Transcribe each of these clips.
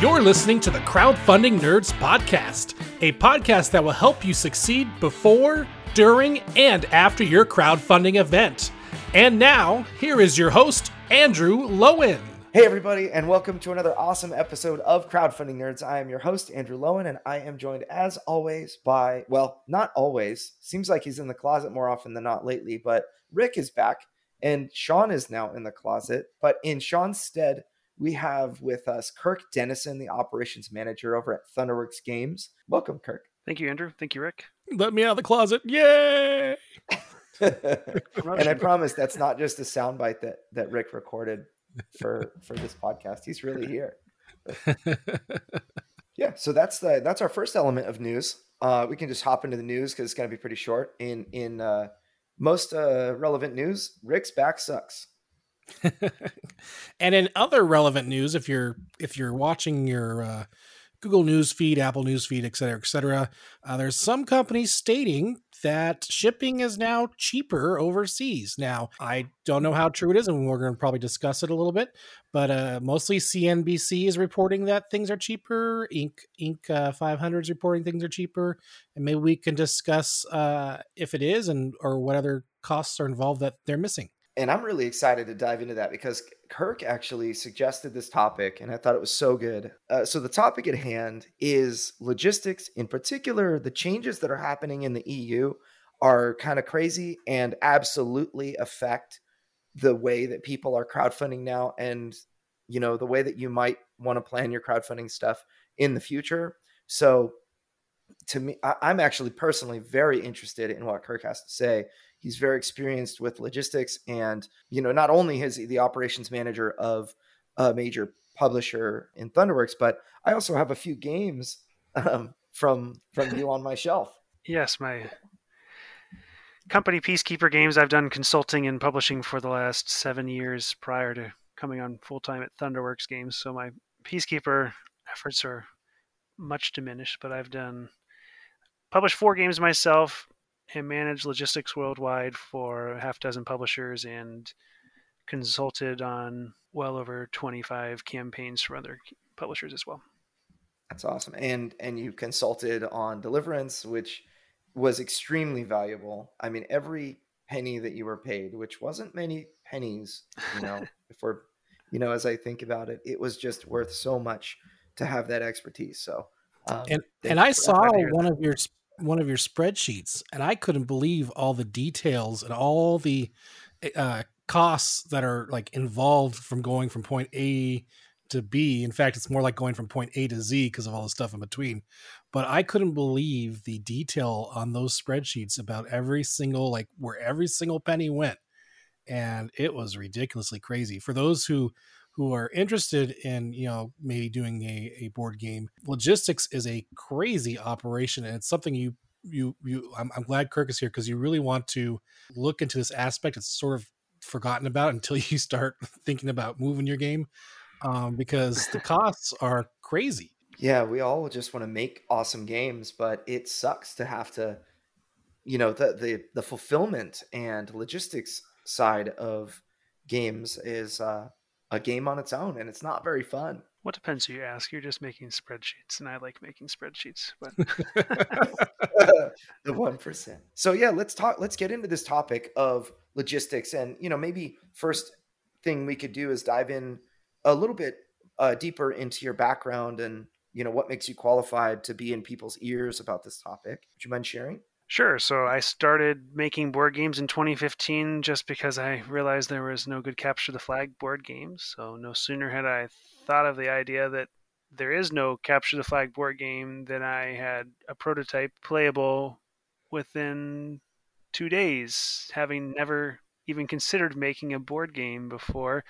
You're listening to the Crowdfunding Nerds Podcast, a podcast that will help you succeed before, during, and after your crowdfunding event. And now, here is your host, Andrew Lowen. Hey, everybody, and welcome to another awesome episode of Crowdfunding Nerds. I am your host, Andrew Lowen, and I am joined, as always, by, well, not always. Seems like he's in the closet more often than not lately, but Rick is back, and Sean is now in the closet. But in Sean's stead, we have with us Kirk Dennison, the operations manager over at Thunderworks Games. Welcome, Kirk. Thank you, Andrew. Thank you, Rick. Let me out of the closet. Yay! and I promise that's not just a soundbite that that Rick recorded for for this podcast. He's really here. yeah, so that's the that's our first element of news. Uh, we can just hop into the news because it's going to be pretty short. In in uh, most uh, relevant news, Rick's back sucks. and in other relevant news, if you're if you're watching your uh, Google News feed, Apple News feed, et cetera, et cetera, uh, there's some companies stating that shipping is now cheaper overseas. Now, I don't know how true it is, and we're going to probably discuss it a little bit. But uh, mostly CNBC is reporting that things are cheaper. Inc. Inc. Uh, 500 is reporting things are cheaper, and maybe we can discuss uh, if it is and or what other costs are involved that they're missing and I'm really excited to dive into that because Kirk actually suggested this topic, and I thought it was so good. Uh, so, the topic at hand is logistics, in particular, the changes that are happening in the EU are kind of crazy and absolutely affect the way that people are crowdfunding now and you know the way that you might want to plan your crowdfunding stuff in the future so to me I, am actually personally very interested in what kirk has to say He's very experienced with logistics, and you know, not only is he the operations manager of a major publisher in Thunderworks, but I also have a few games um, from from you on my shelf. Yes, my company Peacekeeper Games. I've done consulting and publishing for the last seven years prior to coming on full time at Thunderworks Games. So my Peacekeeper efforts are much diminished, but I've done published four games myself, and managed logistics worldwide for a half dozen publishers and consulted on well over 25 campaigns for other publishers as well. That's awesome. And and you consulted on Deliverance, which was extremely valuable. I mean, every penny that you were paid, which wasn't many pennies, you know, for you know, as I think about it, it was just worth so much to have that expertise. So um, and and I saw one of your one of your spreadsheets and I couldn't believe all the details and all the uh, costs that are like involved from going from point A to B. In fact, it's more like going from point A to Z because of all the stuff in between. But I couldn't believe the detail on those spreadsheets about every single like where every single penny went. And it was ridiculously crazy. For those who who are interested in you know maybe doing a, a board game. Logistics is a crazy operation and it's something you you you i'm, I'm glad kirk is here because you really want to look into this aspect it's sort of forgotten about until you start thinking about moving your game um, because the costs are crazy. Yeah we all just want to make awesome games but it sucks to have to you know the the, the fulfillment and logistics side of games is uh a game on its own and it's not very fun. What depends who you ask. You're just making spreadsheets and I like making spreadsheets, but the 1%. So yeah, let's talk let's get into this topic of logistics and you know maybe first thing we could do is dive in a little bit uh, deeper into your background and you know what makes you qualified to be in people's ears about this topic. Would you mind sharing? Sure. So I started making board games in 2015 just because I realized there was no good capture the flag board games. So no sooner had I thought of the idea that there is no capture the flag board game than I had a prototype playable within two days, having never even considered making a board game before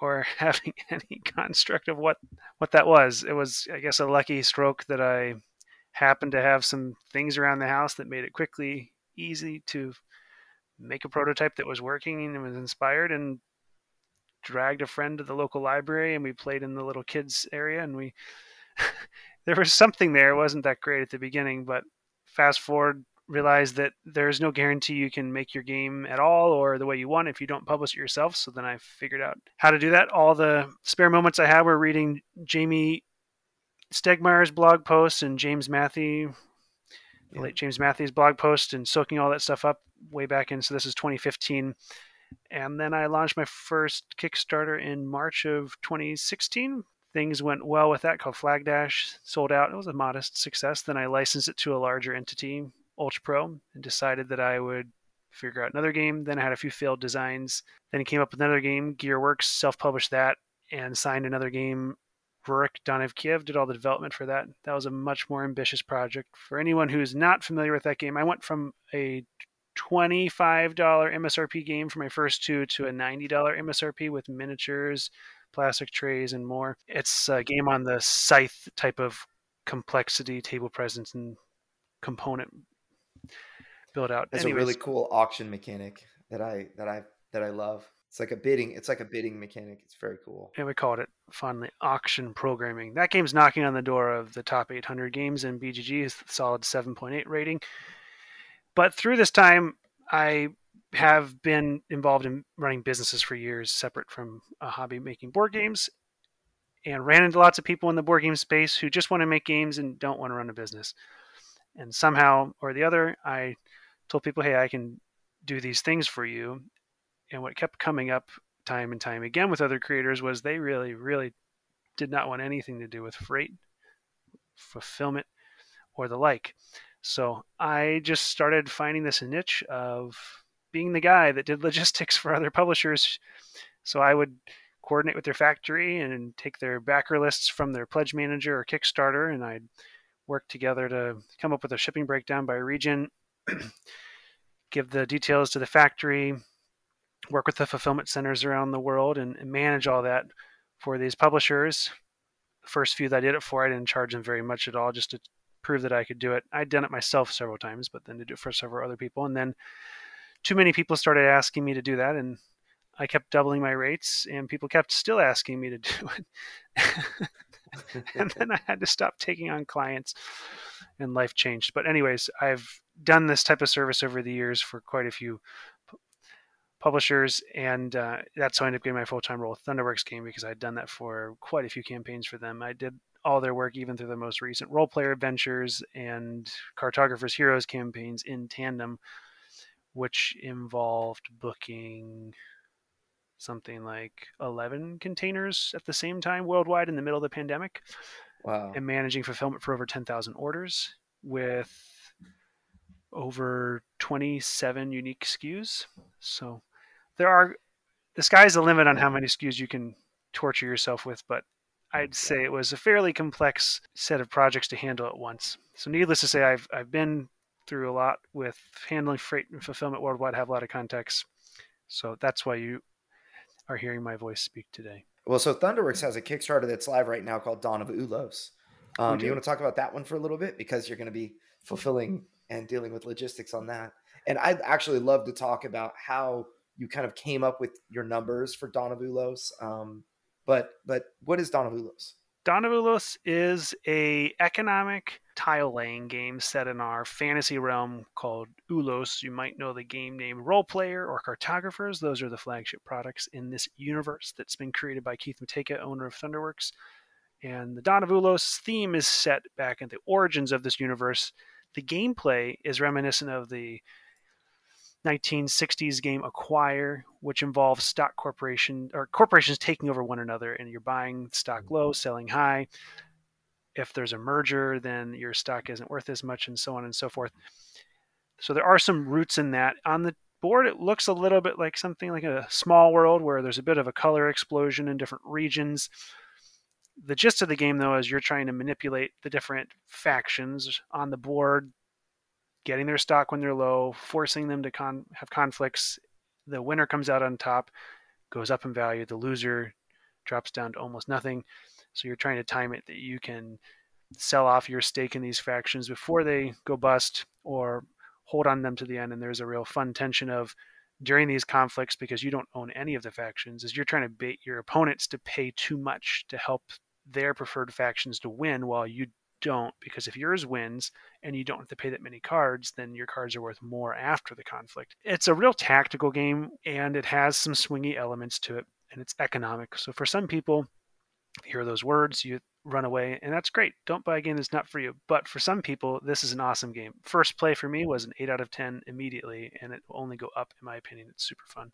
or having any construct of what what that was. It was, I guess, a lucky stroke that I happened to have some things around the house that made it quickly easy to make a prototype that was working and was inspired and dragged a friend to the local library and we played in the little kids area and we there was something there. It wasn't that great at the beginning but fast forward realized that there's no guarantee you can make your game at all or the way you want if you don't publish it yourself. So then i figured out how to do that. All the spare moments i had were reading jamie Stegmaier's blog post and James Mathe, yeah. late James Mathe's blog post, and soaking all that stuff up way back in. So this is 2015. And then I launched my first Kickstarter in March of 2016. Things went well with that called Flag Dash, sold out. It was a modest success. Then I licensed it to a larger entity, Ultra Pro, and decided that I would figure out another game. Then I had a few failed designs. Then he came up with another game, Gearworks, self published that, and signed another game. Rurik Kiev did all the development for that. That was a much more ambitious project. For anyone who's not familiar with that game, I went from a $25 MSRP game for my first two to a $90 MSRP with miniatures, plastic trays, and more. It's a game on the scythe type of complexity, table presence, and component build out. It's a really cool auction mechanic that I that I that I love. It's like a bidding. It's like a bidding mechanic. It's very cool. And we called it fondly auction programming. That game's knocking on the door of the top 800 games in BGG. A solid 7.8 rating. But through this time, I have been involved in running businesses for years, separate from a hobby making board games, and ran into lots of people in the board game space who just want to make games and don't want to run a business. And somehow or the other, I told people, hey, I can do these things for you. And what kept coming up time and time again with other creators was they really, really did not want anything to do with freight, fulfillment, or the like. So I just started finding this niche of being the guy that did logistics for other publishers. So I would coordinate with their factory and take their backer lists from their pledge manager or Kickstarter, and I'd work together to come up with a shipping breakdown by region, give the details to the factory, work with the fulfillment centers around the world, and, and manage all that for these publishers. The first few that I did it for, I didn't charge them very much at all, just to prove that I could do it. I'd done it myself several times, but then to do it for several other people. And then too many people started asking me to do that, and I kept doubling my rates, and people kept still asking me to do it. and then I had to stop taking on clients, and life changed. But, anyways, I've done this type of service over the years for quite a few publishers, and uh, that's how I ended up getting my full time role with Thunderworks game because I'd done that for quite a few campaigns for them. I did all their work, even through the most recent Roll Player adventures and Cartographers Heroes campaigns in tandem, which involved booking something like 11 containers at the same time worldwide in the middle of the pandemic. Wow. And managing fulfillment for over 10,000 orders with over 27 unique SKUs. So there are, the sky's the limit on how many SKUs you can torture yourself with, but I'd say it was a fairly complex set of projects to handle at once. So, needless to say, I've I've been through a lot with handling freight and fulfillment worldwide. Have a lot of context, so that's why you are hearing my voice speak today. Well, so Thunderworks has a Kickstarter that's live right now called Dawn of Ulos. Um, do you want to talk about that one for a little bit because you're going to be fulfilling and dealing with logistics on that. And I'd actually love to talk about how you kind of came up with your numbers for Dawn of Ulos. Um, but but what is Dawn of Ulos? Dawn of Ulos is a economic tile laying game set in our fantasy realm called Ulos. You might know the game name Roll Player or Cartographers. Those are the flagship products in this universe that's been created by Keith Matejka, owner of Thunderworks. And the Dawn of Ulos theme is set back at the origins of this universe. The gameplay is reminiscent of the 1960s game Acquire, which involves stock corporation or corporations taking over one another, and you're buying stock low, selling high. If there's a merger, then your stock isn't worth as much, and so on and so forth. So there are some roots in that. On the board, it looks a little bit like something like a small world where there's a bit of a color explosion in different regions. The gist of the game, though, is you're trying to manipulate the different factions on the board getting their stock when they're low, forcing them to con- have conflicts. The winner comes out on top, goes up in value. The loser drops down to almost nothing. So you're trying to time it that you can sell off your stake in these factions before they go bust or hold on them to the end. And there's a real fun tension of during these conflicts because you don't own any of the factions is you're trying to bait your opponents to pay too much to help their preferred factions to win while you don't because if yours wins and you don't have to pay that many cards, then your cards are worth more after the conflict. It's a real tactical game and it has some swingy elements to it and it's economic. So for some people, you hear those words, you run away, and that's great. Don't buy a game that's not for you. But for some people, this is an awesome game. First play for me was an 8 out of 10 immediately, and it will only go up, in my opinion. It's super fun.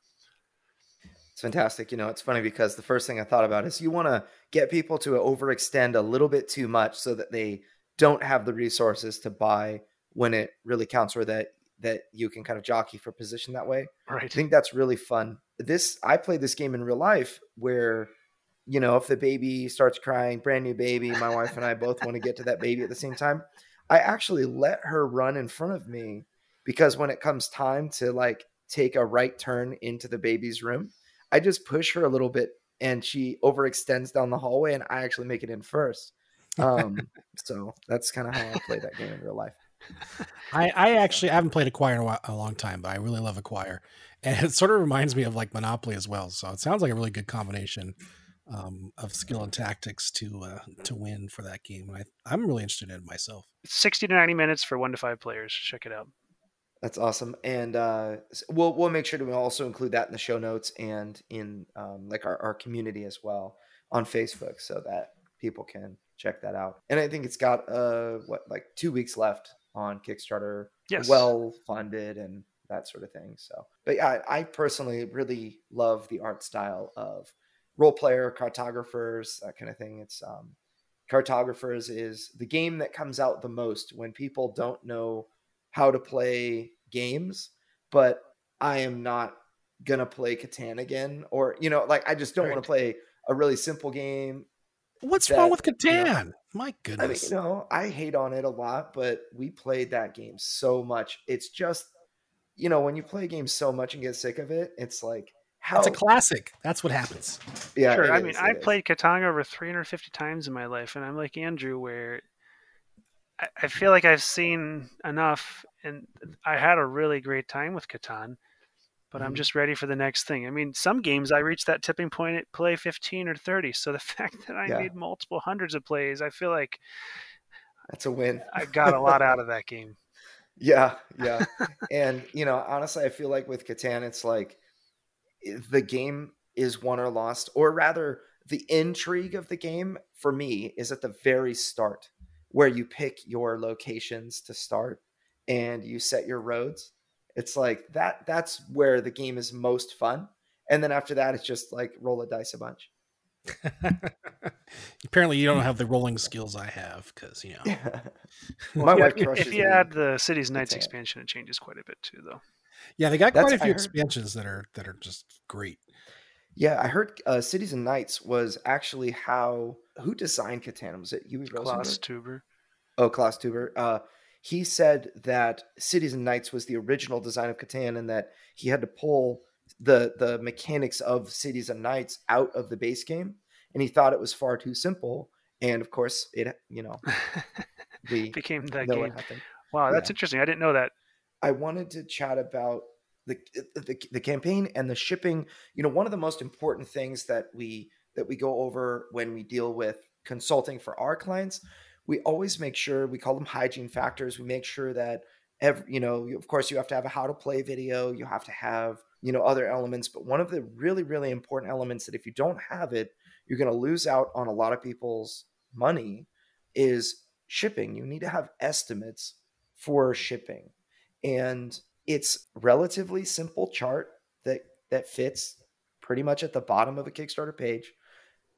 It's fantastic. You know, it's funny because the first thing I thought about is you want to get people to overextend a little bit too much so that they don't have the resources to buy when it really counts or that that you can kind of jockey for position that way. Right. I think that's really fun. This I played this game in real life where you know, if the baby starts crying, brand new baby, my wife and I both want to get to that baby at the same time. I actually let her run in front of me because when it comes time to like take a right turn into the baby's room, I just push her a little bit and she overextends down the hallway and I actually make it in first. Um, so that's kind of how I play that game in real life. I, I actually I haven't played Acquire in a, while, a, long time, but I really love Acquire, and it sort of reminds me of like Monopoly as well. So it sounds like a really good combination um, of skill and tactics to uh, to win for that game. I, I'm really interested in it myself. Sixty to ninety minutes for one to five players. Check it out. That's awesome, and uh, we'll we'll make sure to also include that in the show notes and in um, like our, our community as well on Facebook, so that people can check that out. And I think it's got uh what like two weeks left on Kickstarter. Yes, well funded and that sort of thing. So, but yeah, I personally really love the art style of Roll Player cartographers, that kind of thing. It's um, cartographers is the game that comes out the most when people don't know how to play games, but I am not gonna play Catan again, or you know, like I just don't right. want to play a really simple game. What's that, wrong with Catan? You know, My goodness. I mean, you know, I hate on it a lot, but we played that game so much. It's just, you know, when you play a game so much and get sick of it, it's like how? It's a classic. That's what happens. Yeah, sure. I mean, I played Catan over 350 times in my life, and I'm like Andrew, where I, I feel like I've seen enough, and I had a really great time with Catan, but mm-hmm. I'm just ready for the next thing. I mean, some games I reach that tipping point at play 15 or 30. So the fact that I yeah. made multiple hundreds of plays, I feel like that's a win. I got a lot out of that game. Yeah, yeah. and you know, honestly, I feel like with Catan, it's like the game is won or lost, or rather, the intrigue of the game for me is at the very start, where you pick your locations to start and you set your roads. It's like that. That's where the game is most fun, and then after that, it's just like roll a dice a bunch. Apparently, you don't have the rolling skills I have because you know. well, My wife crushes. If you add the Cities Knights expansion, it changes quite a bit too, though. Yeah, they got That's, quite a few expansions that are that are just great. Yeah, I heard uh, Cities and Knights was actually how who designed Catan? Was it Uwe Klaus Teuber? Oh, Klaus Teuber. Uh, he said that Cities and Knights was the original design of Catan, and that he had to pull the the mechanics of Cities and Knights out of the base game, and he thought it was far too simple. And of course, it you know we became that game. Wow, that's yeah. interesting. I didn't know that. I wanted to chat about the, the the campaign and the shipping. You know, one of the most important things that we that we go over when we deal with consulting for our clients, we always make sure we call them hygiene factors. We make sure that every, you know, of course, you have to have a how to play video. You have to have you know other elements, but one of the really really important elements that if you don't have it, you're going to lose out on a lot of people's money is shipping. You need to have estimates for shipping and it's relatively simple chart that that fits pretty much at the bottom of a Kickstarter page,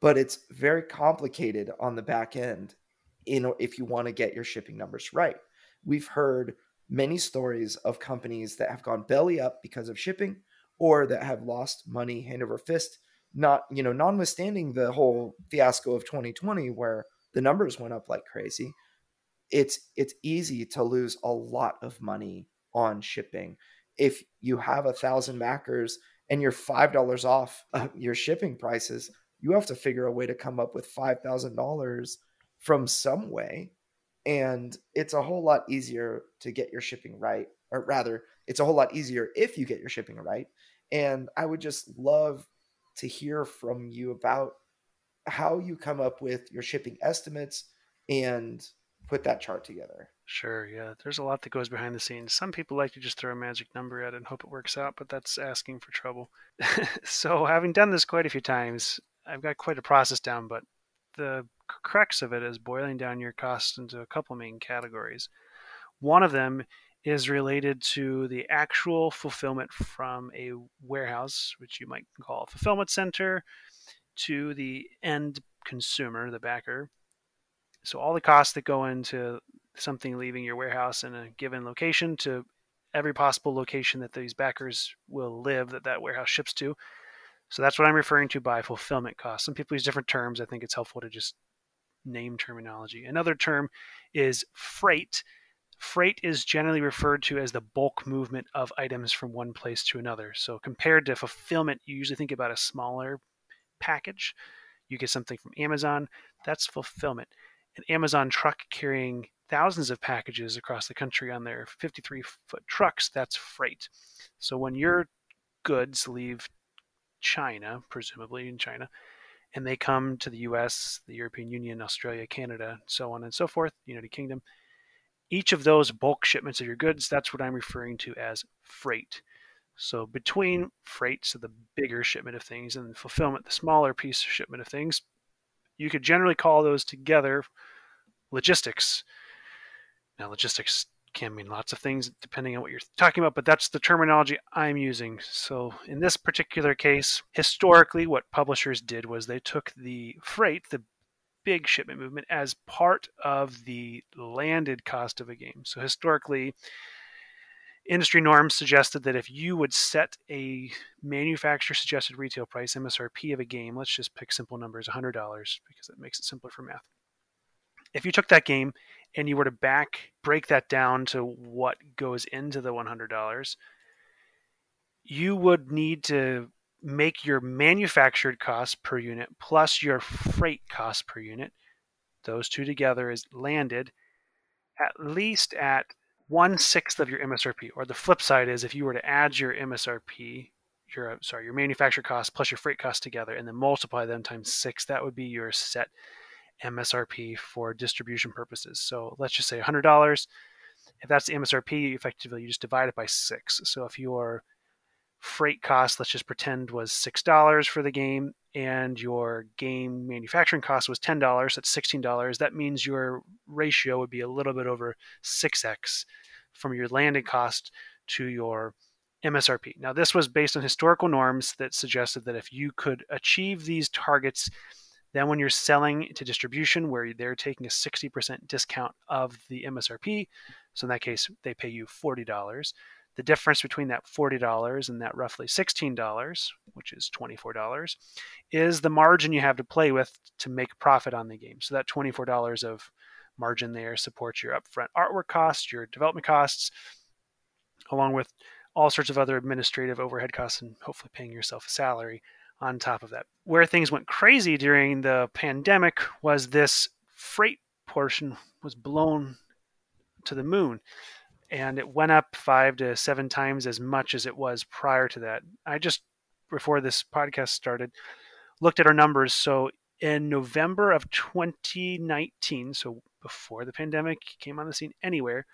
but it's very complicated on the back end in if you want to get your shipping numbers right. We've heard many stories of companies that have gone belly up because of shipping or that have lost money hand over fist not you know notwithstanding the whole fiasco of 2020 where the numbers went up like crazy it's it's easy to lose a lot of money on shipping. If you have a thousand backers and you're five dollars off your shipping prices, you have to figure a way to come up with five thousand dollars from some way, and it's a whole lot easier to get your shipping right, or rather, it's a whole lot easier if you get your shipping right. And I would just love to hear from you about how you come up with your shipping estimates and put that chart together. Sure, yeah. There's a lot that goes behind the scenes. Some people like to just throw a magic number at it and hope it works out, but that's asking for trouble. so, having done this quite a few times, I've got quite a process down, but the crux of it is boiling down your costs into a couple main categories. One of them is related to the actual fulfillment from a warehouse, which you might call a fulfillment center, to the end consumer, the backer. So all the costs that go into something leaving your warehouse in a given location to every possible location that these backers will live that that warehouse ships to. So that's what I'm referring to by fulfillment cost. Some people use different terms. I think it's helpful to just name terminology. Another term is freight. Freight is generally referred to as the bulk movement of items from one place to another. So compared to fulfillment, you usually think about a smaller package. You get something from Amazon, that's fulfillment. An Amazon truck carrying thousands of packages across the country on their 53 foot trucks, that's freight. So when hmm. your goods leave China, presumably in China, and they come to the US, the European Union, Australia, Canada, so on and so forth, United Kingdom, each of those bulk shipments of your goods, that's what I'm referring to as freight. So between freight, so the bigger shipment of things, and fulfillment, the smaller piece of shipment of things, you could generally call those together logistics. Now, logistics can mean lots of things depending on what you're talking about, but that's the terminology I'm using. So, in this particular case, historically, what publishers did was they took the freight, the big shipment movement, as part of the landed cost of a game. So, historically, industry norms suggested that if you would set a manufacturer suggested retail price MSRP of a game, let's just pick simple numbers $100 because that makes it simpler for math. If you took that game and you were to back break that down to what goes into the $100, you would need to make your manufactured cost per unit plus your freight cost per unit, those two together is landed at least at one sixth of your MSRP. Or the flip side is if you were to add your MSRP, your uh, sorry, your manufacturer cost plus your freight cost together, and then multiply them times six, that would be your set MSRP for distribution purposes. So let's just say $100. If that's the MSRP, effectively you just divide it by six. So if your freight cost, let's just pretend, was $6 for the game, and your game manufacturing cost was $10, that's $16. That means your ratio would be a little bit over 6x from your landing cost to your MSRP. Now, this was based on historical norms that suggested that if you could achieve these targets then, when you're selling to distribution, where they're taking a 60% discount of the MSRP, so in that case, they pay you $40. The difference between that $40 and that roughly $16, which is $24, is the margin you have to play with to make profit on the game. So that $24 of margin there supports your upfront artwork costs, your development costs, along with all sorts of other administrative overhead costs and hopefully paying yourself a salary on top of that. Where things went crazy during the pandemic was this freight portion was blown to the moon and it went up five to seven times as much as it was prior to that. I just, before this podcast started, looked at our numbers. So in November of 2019, so before the pandemic came on the scene anywhere,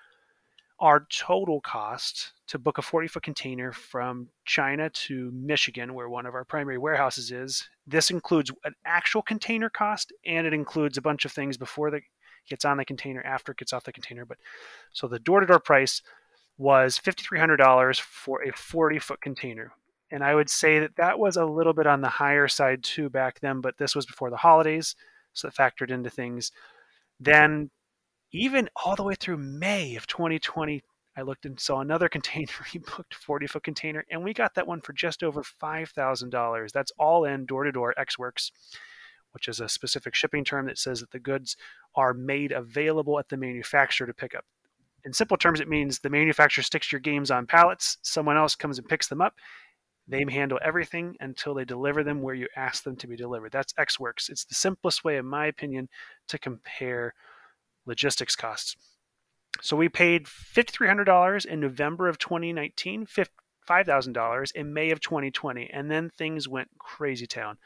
our total cost to book a 40 foot container from China to Michigan, where one of our primary warehouses is, this includes an actual container cost and it includes a bunch of things before it gets on the container, after it gets off the container. But so the door to door price was $5,300 for a 40 foot container. And I would say that that was a little bit on the higher side too back then, but this was before the holidays. So it factored into things. Then even all the way through May of 2020, I looked and saw another container. He booked 40 foot container, and we got that one for just over $5,000. That's all in door to door Ex Works, which is a specific shipping term that says that the goods are made available at the manufacturer to pick up. In simple terms, it means the manufacturer sticks your games on pallets, someone else comes and picks them up. They handle everything until they deliver them where you ask them to be delivered. That's Ex Works. It's the simplest way, in my opinion, to compare logistics costs. So we paid $5,300 in November of 2019, $5,000 in May of 2020, and then things went crazy town.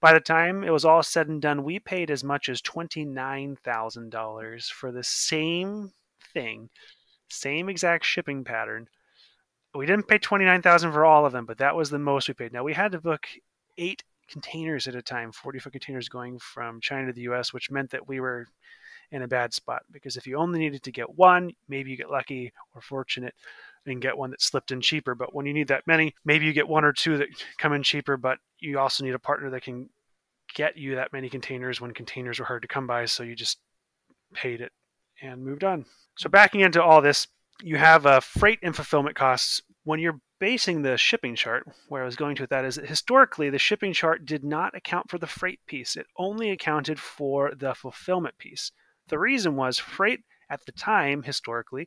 By the time it was all said and done, we paid as much as $29,000 for the same thing, same exact shipping pattern. We didn't pay 29000 for all of them, but that was the most we paid. Now we had to book eight containers at a time, 40 foot containers going from China to the US, which meant that we were in a bad spot because if you only needed to get one, maybe you get lucky or fortunate and get one that slipped in cheaper. But when you need that many, maybe you get one or two that come in cheaper, but you also need a partner that can get you that many containers when containers were hard to come by. So you just paid it and moved on. So backing into all this, you have uh, freight and fulfillment costs. When you're basing the shipping chart, where I was going to with that is that historically the shipping chart did not account for the freight piece. It only accounted for the fulfillment piece. The reason was freight at the time, historically,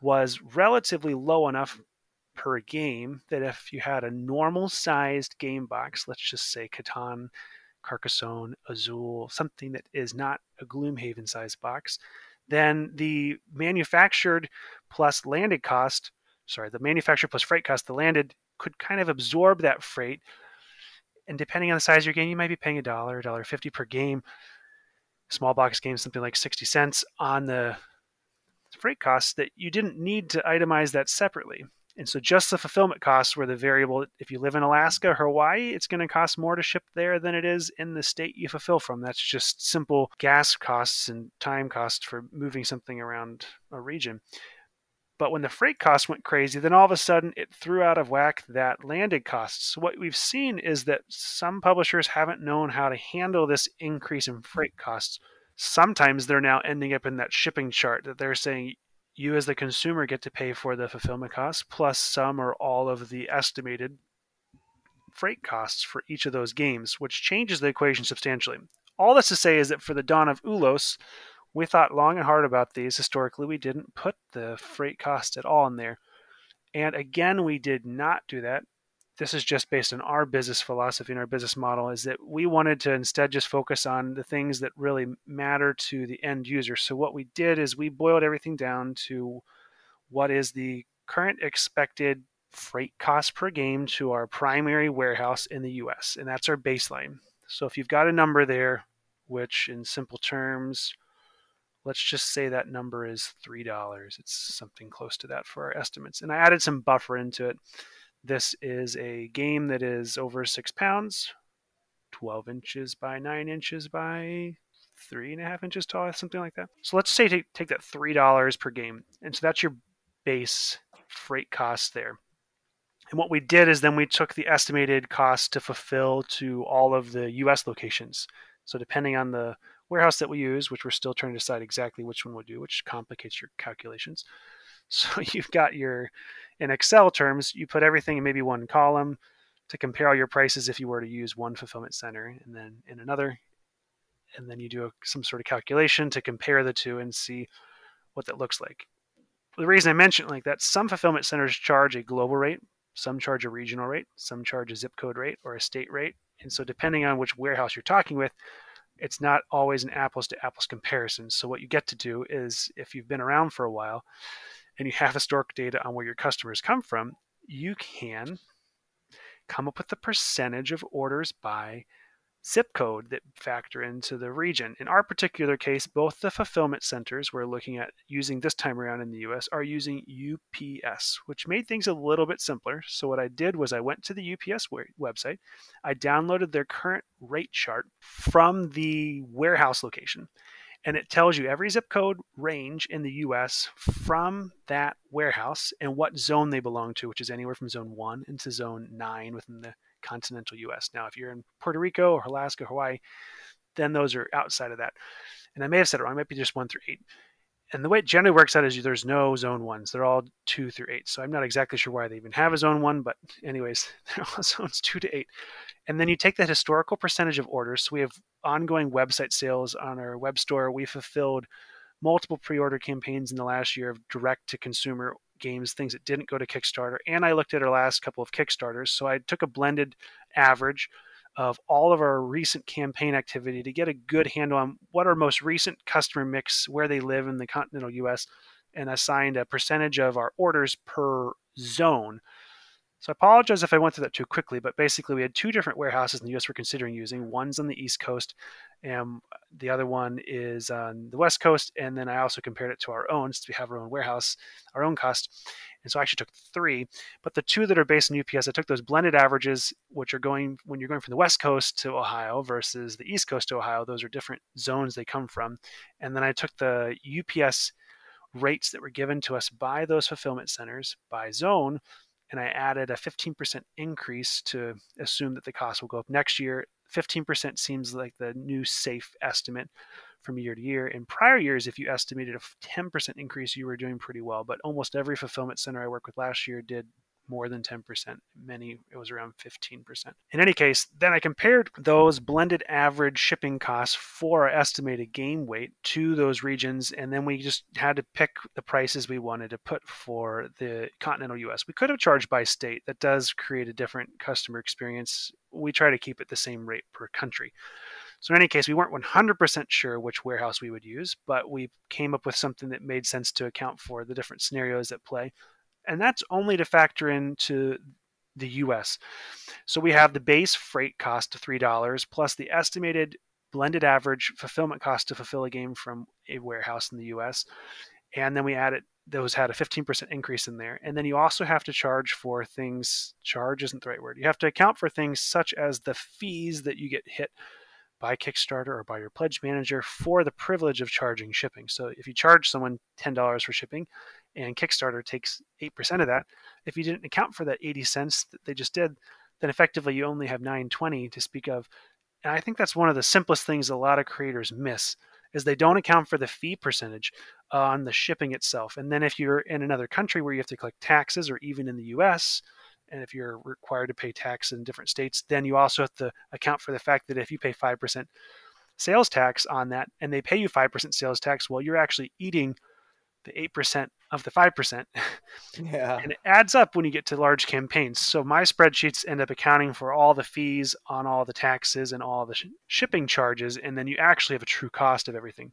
was relatively low enough per game that if you had a normal sized game box, let's just say Catan, Carcassonne, Azul, something that is not a Gloomhaven sized box, then the manufactured plus landed cost, sorry, the manufactured plus freight cost, the landed could kind of absorb that freight. And depending on the size of your game, you might be paying a dollar, a dollar fifty per game. Small box game, something like 60 cents on the freight costs that you didn't need to itemize that separately. And so just the fulfillment costs were the variable. If you live in Alaska, Hawaii, it's going to cost more to ship there than it is in the state you fulfill from. That's just simple gas costs and time costs for moving something around a region. But when the freight costs went crazy, then all of a sudden it threw out of whack that landed costs. So what we've seen is that some publishers haven't known how to handle this increase in freight costs sometimes they're now ending up in that shipping chart that they're saying you as the consumer get to pay for the fulfillment costs plus some or all of the estimated freight costs for each of those games, which changes the equation substantially. All this to say is that for the dawn of Ulos, we thought long and hard about these. Historically, we didn't put the freight cost at all in there. And again, we did not do that this is just based on our business philosophy and our business model is that we wanted to instead just focus on the things that really matter to the end user. So what we did is we boiled everything down to what is the current expected freight cost per game to our primary warehouse in the US and that's our baseline. So if you've got a number there which in simple terms let's just say that number is $3. It's something close to that for our estimates. And I added some buffer into it this is a game that is over six pounds, 12 inches by nine inches by three and a half inches tall, something like that. So let's say take, take that $3 per game. And so that's your base freight cost there. And what we did is then we took the estimated cost to fulfill to all of the US locations. So depending on the warehouse that we use, which we're still trying to decide exactly which one we'll do, which complicates your calculations. So you've got your in Excel terms, you put everything in maybe one column to compare all your prices if you were to use one fulfillment center and then in another. And then you do a, some sort of calculation to compare the two and see what that looks like. The reason I mention like that, some fulfillment centers charge a global rate, some charge a regional rate, some charge a zip code rate or a state rate. And so, depending on which warehouse you're talking with, it's not always an apples to apples comparison. So, what you get to do is if you've been around for a while, and you have historic data on where your customers come from, you can come up with the percentage of orders by zip code that factor into the region. In our particular case, both the fulfillment centers we're looking at using this time around in the US are using UPS, which made things a little bit simpler. So, what I did was I went to the UPS website, I downloaded their current rate chart from the warehouse location and it tells you every zip code range in the US from that warehouse and what zone they belong to, which is anywhere from zone 1 into zone 9 within the continental US. Now, if you're in Puerto Rico or Alaska, Hawaii, then those are outside of that. And I may have said it wrong, it might be just 1 through 8. And the way it generally works out is there's no zone ones. They're all two through eight. So I'm not exactly sure why they even have a zone one, but anyways, they're all zones two to eight. And then you take that historical percentage of orders. So we have ongoing website sales on our web store. We fulfilled multiple pre-order campaigns in the last year of direct to consumer games, things that didn't go to Kickstarter. And I looked at our last couple of Kickstarters. So I took a blended average of all of our recent campaign activity to get a good handle on what our most recent customer mix, where they live in the continental US, and assigned a percentage of our orders per zone So I apologize if I went through that too quickly, but basically we had two different warehouses in the US we're considering using. One's on the East Coast, and the other one is on the West Coast. And then I also compared it to our own, since we have our own warehouse, our own cost. And so I actually took three, but the two that are based on UPS, I took those blended averages, which are going when you're going from the West Coast to Ohio versus the East Coast to Ohio. Those are different zones they come from. And then I took the UPS rates that were given to us by those fulfillment centers by zone and I added a 15% increase to assume that the cost will go up next year. 15% seems like the new safe estimate from year to year. In prior years, if you estimated a 10% increase, you were doing pretty well. But almost every fulfillment center I worked with last year did more than 10%. Many, it was around 15%. In any case, then I compared those blended average shipping costs for our estimated game weight to those regions, and then we just had to pick the prices we wanted to put for the continental US. We could have charged by state. That does create a different customer experience. We try to keep it the same rate per country. So, in any case, we weren't 100% sure which warehouse we would use, but we came up with something that made sense to account for the different scenarios at play and that's only to factor into the US. So we have the base freight cost of $3 plus the estimated blended average fulfillment cost to fulfill a game from a warehouse in the US. And then we added those had a 15% increase in there. And then you also have to charge for things, charge isn't the right word. You have to account for things such as the fees that you get hit by Kickstarter or by your pledge manager for the privilege of charging shipping. So if you charge someone $10 for shipping and Kickstarter takes 8% of that, if you didn't account for that 80 cents that they just did, then effectively you only have 920 to speak of. And I think that's one of the simplest things a lot of creators miss is they don't account for the fee percentage on the shipping itself. And then if you're in another country where you have to collect taxes or even in the US, and if you're required to pay tax in different states, then you also have to account for the fact that if you pay 5% sales tax on that and they pay you 5% sales tax, well, you're actually eating the 8% of the 5%. Yeah. and it adds up when you get to large campaigns. So my spreadsheets end up accounting for all the fees on all the taxes and all the sh- shipping charges. And then you actually have a true cost of everything.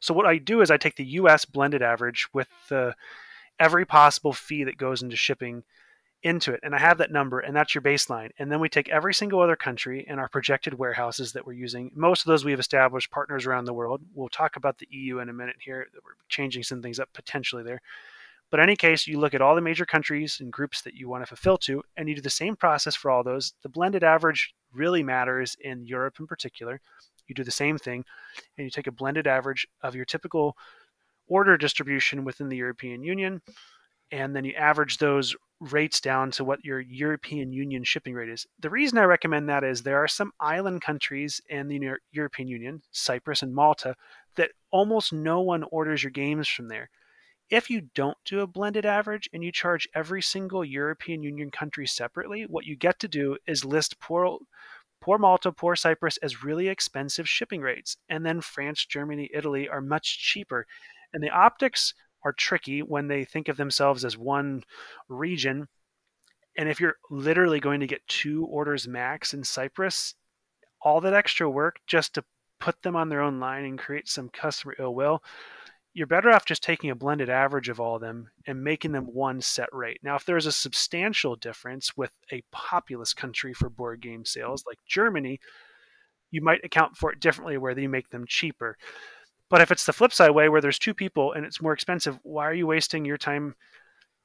So what I do is I take the US blended average with the every possible fee that goes into shipping into it and I have that number and that's your baseline. And then we take every single other country and our projected warehouses that we're using. Most of those we have established partners around the world. We'll talk about the EU in a minute here that we're changing some things up potentially there. But in any case, you look at all the major countries and groups that you want to fulfill to, and you do the same process for all those. The blended average really matters in Europe in particular. You do the same thing, and you take a blended average of your typical order distribution within the European Union, and then you average those rates down to what your European Union shipping rate is. The reason I recommend that is there are some island countries in the European Union, Cyprus and Malta, that almost no one orders your games from there. If you don't do a blended average and you charge every single European Union country separately, what you get to do is list poor, poor Malta, poor Cyprus as really expensive shipping rates. And then France, Germany, Italy are much cheaper. And the optics are tricky when they think of themselves as one region. And if you're literally going to get two orders max in Cyprus, all that extra work just to put them on their own line and create some customer ill will, you're better off just taking a blended average of all of them and making them one set rate. Now, if there's a substantial difference with a populous country for board game sales like Germany, you might account for it differently where you make them cheaper. But if it's the flip side way where there's two people and it's more expensive, why are you wasting your time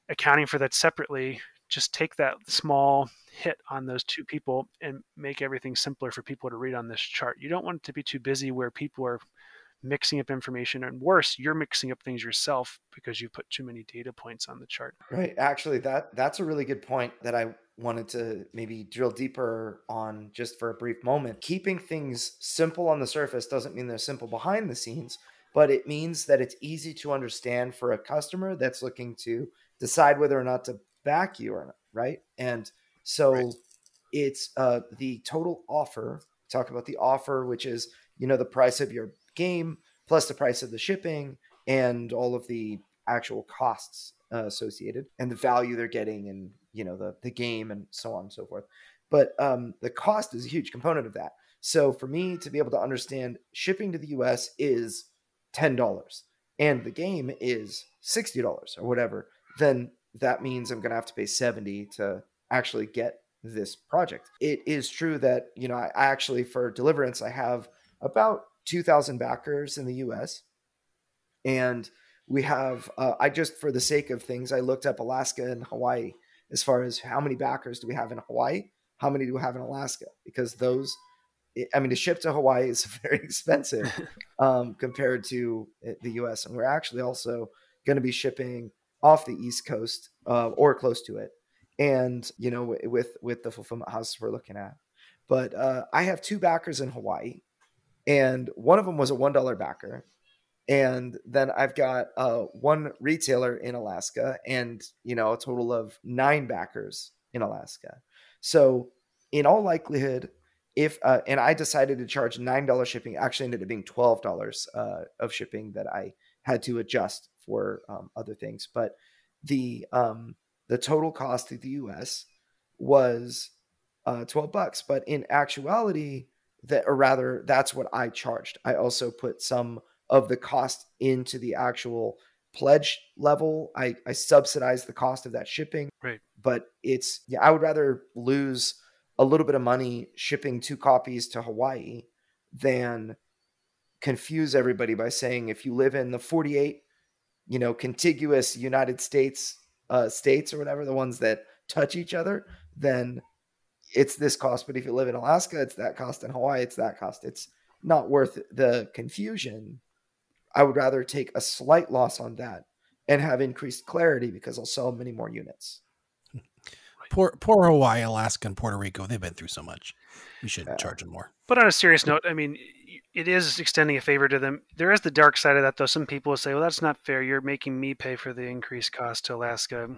accounting for that separately? Just take that small hit on those two people and make everything simpler for people to read on this chart. You don't want it to be too busy where people are mixing up information and worse you're mixing up things yourself because you put too many data points on the chart right actually that that's a really good point that i wanted to maybe drill deeper on just for a brief moment. Keeping things simple on the surface doesn't mean they're simple behind the scenes, but it means that it's easy to understand for a customer that's looking to decide whether or not to back you or not, right? And so right. it's uh, the total offer. Talk about the offer, which is you know the price of your game plus the price of the shipping and all of the actual costs uh, associated and the value they're getting and you know the the game and so on and so forth but um, the cost is a huge component of that so for me to be able to understand shipping to the us is $10 and the game is $60 or whatever then that means I'm going to have to pay 70 to actually get this project. It is true that, you know, I actually, for Deliverance, I have about 2,000 backers in the US. And we have, uh, I just, for the sake of things, I looked up Alaska and Hawaii as far as how many backers do we have in Hawaii? How many do we have in Alaska? Because those, I mean, to ship to Hawaii is very expensive um, compared to eh, the US. And we're actually also going to be shipping off the East Coast uh, or close to it. And, you know, with, with the fulfillment houses we're looking at. But uh, I have two backers in Hawaii, and one of them was a $1 backer and then I've got uh, one retailer in Alaska, and you know a total of nine backers in Alaska. So, in all likelihood, if uh, and I decided to charge nine dollars shipping, actually ended up being twelve dollars uh, of shipping that I had to adjust for um, other things. But the um, the total cost to the U.S. was uh, twelve bucks. But in actuality, that or rather, that's what I charged. I also put some of the cost into the actual pledge level. I, I subsidize the cost of that shipping. Right. But it's, yeah, I would rather lose a little bit of money shipping two copies to Hawaii than confuse everybody by saying if you live in the 48, you know, contiguous United States uh, states or whatever, the ones that touch each other, then it's this cost. But if you live in Alaska, it's that cost. In Hawaii, it's that cost. It's not worth the confusion I would rather take a slight loss on that and have increased clarity because I'll sell many more units. Poor, poor Hawaii, Alaska, and Puerto Rico. They've been through so much. We should yeah. charge them more. But on a serious note, I mean, it is extending a favor to them. There is the dark side of that, though. Some people will say, well, that's not fair. You're making me pay for the increased cost to Alaska.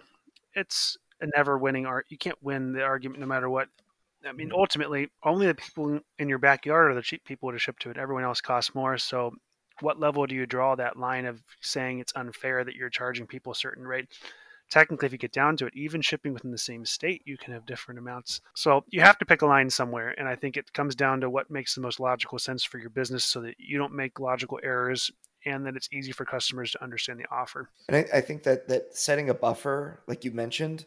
It's a never winning art. You can't win the argument no matter what. I mean, mm-hmm. ultimately, only the people in your backyard are the cheap people to ship to it. Everyone else costs more. So what level do you draw that line of saying it's unfair that you're charging people a certain rate? Technically, if you get down to it, even shipping within the same state, you can have different amounts. So you have to pick a line somewhere. And I think it comes down to what makes the most logical sense for your business so that you don't make logical errors and that it's easy for customers to understand the offer. And I, I think that that setting a buffer, like you mentioned,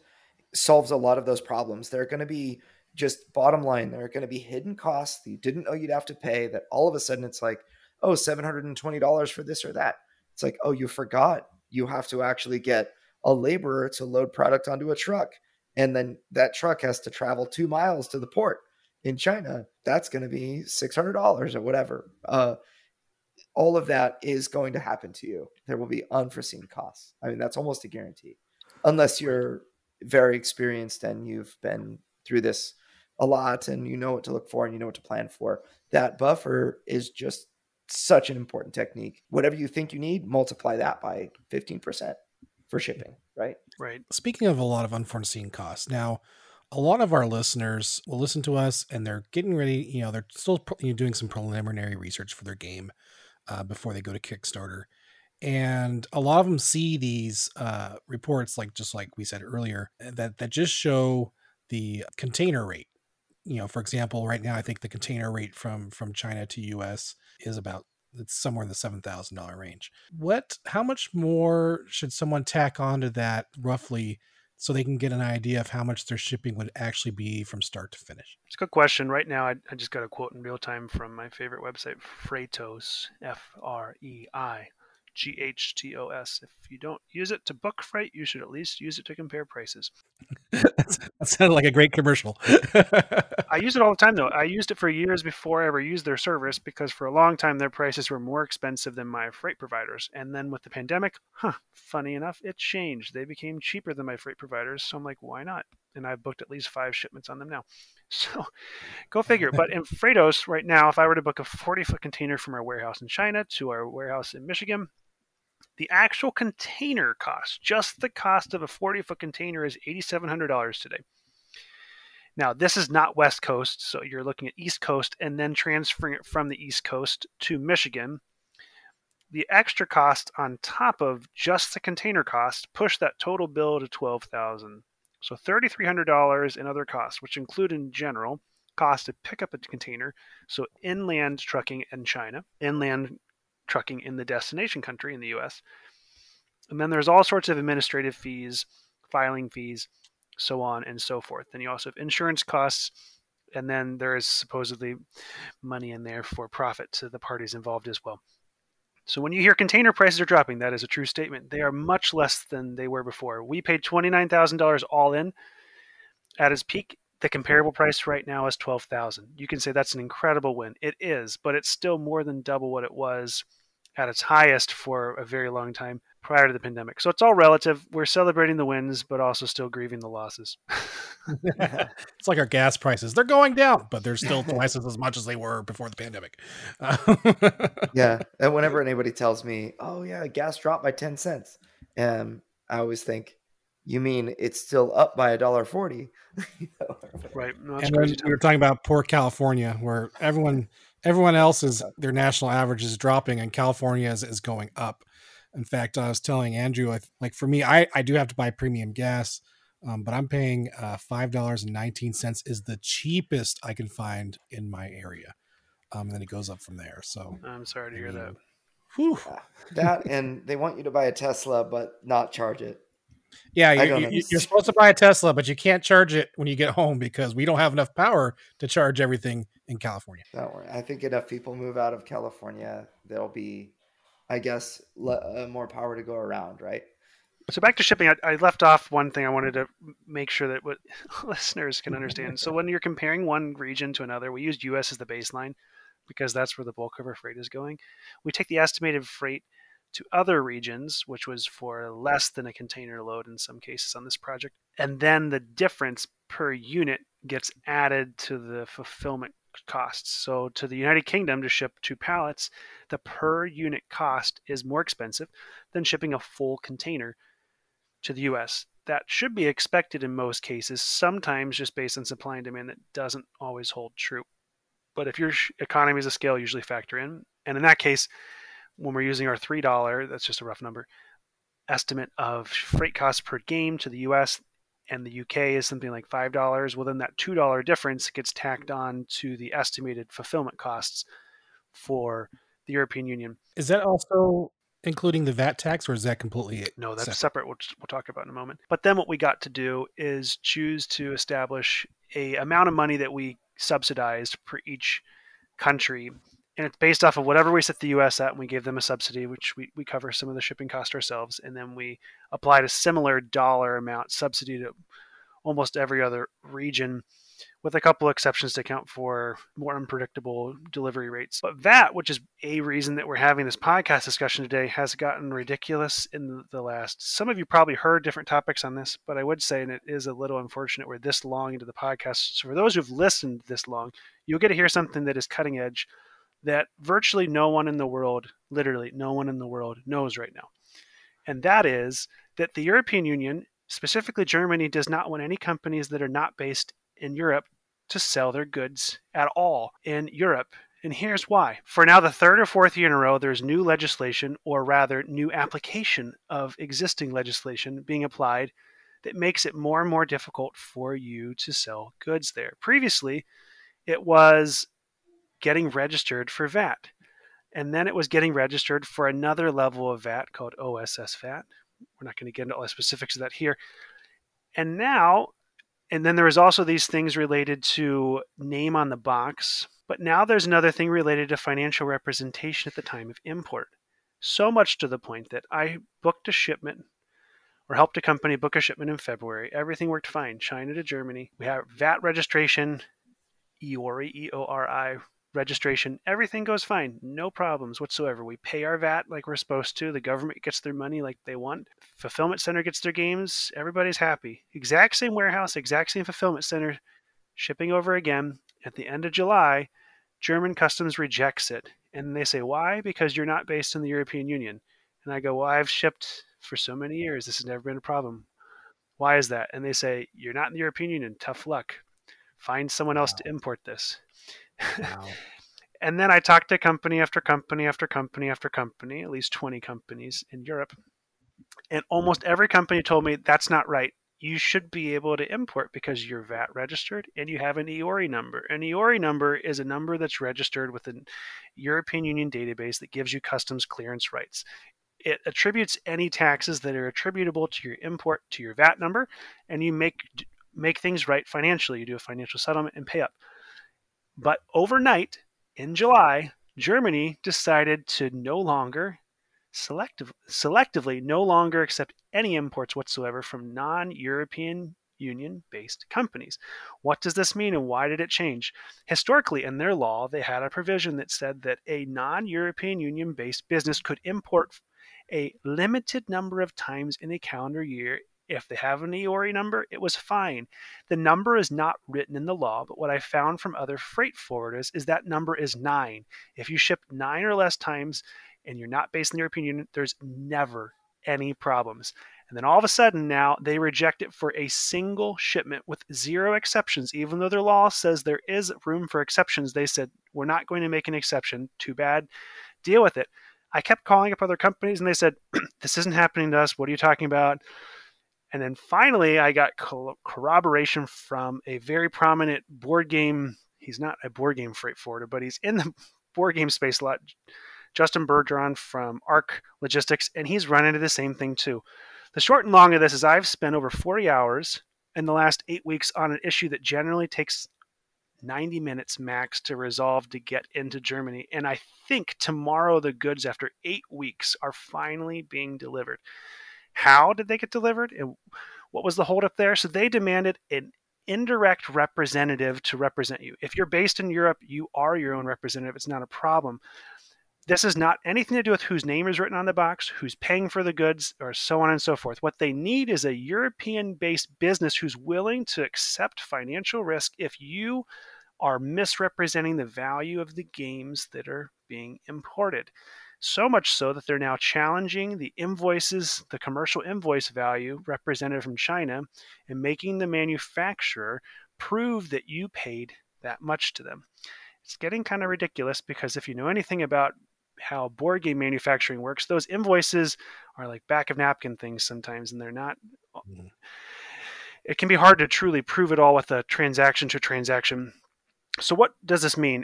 solves a lot of those problems. There are going to be just bottom line, there are going to be hidden costs that you didn't know you'd have to pay that all of a sudden it's like, oh, $720 for this or that. It's like, oh, you forgot you have to actually get a laborer to load product onto a truck. And then that truck has to travel two miles to the port in China. That's going to be $600 or whatever. Uh, all of that is going to happen to you. There will be unforeseen costs. I mean, that's almost a guarantee, unless you're very experienced and you've been through this a lot and you know what to look for and you know what to plan for. That buffer is just such an important technique. Whatever you think you need, multiply that by 15% for shipping, right? Right. Speaking of a lot of unforeseen costs, now a lot of our listeners will listen to us and they're getting ready, you know, they're still doing some preliminary research for their game uh, before they go to Kickstarter. And a lot of them see these uh, reports, like just like we said earlier, that that just show the container rate you know, for example, right now I think the container rate from from China to US is about it's somewhere in the seven thousand dollar range. What how much more should someone tack onto that roughly so they can get an idea of how much their shipping would actually be from start to finish? It's a good question. Right now, I, I just got a quote in real time from my favorite website, Freightos, F R E I G H T O S. If you don't use it to book freight, you should at least use it to compare prices. that sounded like a great commercial. I use it all the time, though. I used it for years before I ever used their service because for a long time their prices were more expensive than my freight providers. And then with the pandemic, huh, funny enough, it changed. They became cheaper than my freight providers. So I'm like, why not? And I've booked at least five shipments on them now. So go figure. But in Freightos right now, if I were to book a 40 foot container from our warehouse in China to our warehouse in Michigan, the actual container cost, just the cost of a 40 foot container, is $8,700 today. Now, this is not West Coast, so you're looking at East Coast and then transferring it from the East Coast to Michigan. The extra cost on top of just the container cost push that total bill to $12,000. So $3,300 in other costs, which include in general cost to pick up a container, so inland trucking in China, inland trucking in the destination country in the US. And then there's all sorts of administrative fees, filing fees, so on and so forth. Then you also have insurance costs, and then there is supposedly money in there for profit to the parties involved as well. So when you hear container prices are dropping, that is a true statement. They are much less than they were before. We paid $29,000 all in at its peak. The comparable price right now is 12,000. You can say that's an incredible win. It is, but it's still more than double what it was at its highest for a very long time prior to the pandemic. So it's all relative. We're celebrating the wins, but also still grieving the losses. it's like our gas prices. They're going down, but they're still twice as much as they were before the pandemic. yeah. And whenever anybody tells me, oh, yeah, gas dropped by 10 cents, um, I always think, you mean it's still up by a dollar forty? right. No, and then we were talking about poor California, where everyone everyone else is their national average is dropping, and California is, is going up. In fact, I was telling Andrew, like for me, I, I do have to buy premium gas, um, but I'm paying uh, five dollars and nineteen cents is the cheapest I can find in my area, um, and then it goes up from there. So I'm sorry to hear I mean, that. Whew. that and they want you to buy a Tesla, but not charge it. Yeah, you, you, you're supposed to buy a Tesla, but you can't charge it when you get home because we don't have enough power to charge everything in California. Don't worry. I think enough people move out of California, there'll be I guess, le- uh, more power to go around, right? So back to shipping, I, I, left off one thing I wanted to make sure that what listeners can understand. so when you're comparing one region to another, we used U.S. as the baseline because that's where the bulk of our freight is going. We take the estimated freight to other regions, which was for less than a container load in some cases on this project, and then the difference per unit gets added to the fulfillment costs. So to the United Kingdom to ship two pallets, the per unit cost is more expensive than shipping a full container to the US. That should be expected in most cases, sometimes just based on supply and demand that doesn't always hold true. But if your economies of scale usually factor in, and in that case, when we're using our $3, that's just a rough number, estimate of freight costs per game to the US, and the UK is something like $5, well, then that $2 difference gets tacked on to the estimated fulfillment costs for the European Union. Is that also including the VAT tax, or is that completely it? No, that's separate. separate. We'll, we'll talk about in a moment. But then what we got to do is choose to establish a amount of money that we subsidized for each country and it's based off of whatever we set the US at and we gave them a subsidy which we, we cover some of the shipping cost ourselves and then we applied a similar dollar amount subsidy to almost every other region with a couple exceptions to account for more unpredictable delivery rates. But that, which is a reason that we're having this podcast discussion today, has gotten ridiculous in the last. Some of you probably heard different topics on this, but I would say, and it is a little unfortunate, we're this long into the podcast. So for those who've listened this long, you'll get to hear something that is cutting edge that virtually no one in the world, literally no one in the world, knows right now. And that is that the European Union, specifically Germany, does not want any companies that are not based in Europe to sell their goods at all in Europe. And here's why. For now, the third or fourth year in a row, there's new legislation, or rather, new application of existing legislation being applied that makes it more and more difficult for you to sell goods there. Previously, it was getting registered for VAT. And then it was getting registered for another level of VAT called OSS VAT. We're not going to get into all the specifics of that here. And now, and then there was also these things related to name on the box. But now there's another thing related to financial representation at the time of import. So much to the point that I booked a shipment or helped a company book a shipment in February. Everything worked fine. China to Germany. We have VAT registration, EORI, E O R I registration, everything goes fine, no problems whatsoever. We pay our VAT like we're supposed to. The government gets their money like they want. Fulfillment center gets their games. Everybody's happy. Exact same warehouse, exact same fulfillment center, shipping over again. At the end of July, German customs rejects it. And they say, why? Because you're not based in the European Union. And I go, well, I've shipped for so many years. This has never been a problem. Why is that? And they say, you're not in the European Union. Tough luck. Find someone else to import this. Wow. and then I talked to company after company after company after company, at least 20 companies in Europe. And almost every company told me that's not right. You should be able to import because you're VAT registered and you have an EORI number. An EORI number is a number that's registered with a European Union database that gives you customs clearance rights. it attributes any taxes that are attributable to your import to your VAT number, and you make make things right financially. You do a financial settlement and pay up. But overnight in July, Germany decided to no longer selective, selectively no longer accept any imports whatsoever from non-European Union based companies. What does this mean and why did it change? Historically, in their law, they had a provision that said that a non European Union based business could import a limited number of times in a calendar year. If they have an EORI number, it was fine. The number is not written in the law, but what I found from other freight forwarders is that number is nine. If you ship nine or less times and you're not based in the European Union, there's never any problems. And then all of a sudden now they reject it for a single shipment with zero exceptions. Even though their law says there is room for exceptions, they said, we're not going to make an exception. Too bad. Deal with it. I kept calling up other companies and they said, this isn't happening to us. What are you talking about? And then finally, I got corroboration from a very prominent board game. He's not a board game freight forwarder, but he's in the board game space a lot. Justin Bergeron from ARC Logistics, and he's run into the same thing too. The short and long of this is I've spent over 40 hours in the last eight weeks on an issue that generally takes 90 minutes max to resolve to get into Germany. And I think tomorrow the goods, after eight weeks, are finally being delivered. How did they get delivered? And what was the holdup there? So they demanded an indirect representative to represent you. If you're based in Europe, you are your own representative. It's not a problem. This is not anything to do with whose name is written on the box, who's paying for the goods, or so on and so forth. What they need is a European based business who's willing to accept financial risk if you are misrepresenting the value of the games that are being imported. So much so that they're now challenging the invoices, the commercial invoice value represented from China, and making the manufacturer prove that you paid that much to them. It's getting kind of ridiculous because if you know anything about how board game manufacturing works, those invoices are like back of napkin things sometimes, and they're not. Mm-hmm. It can be hard to truly prove it all with a transaction to transaction. So, what does this mean?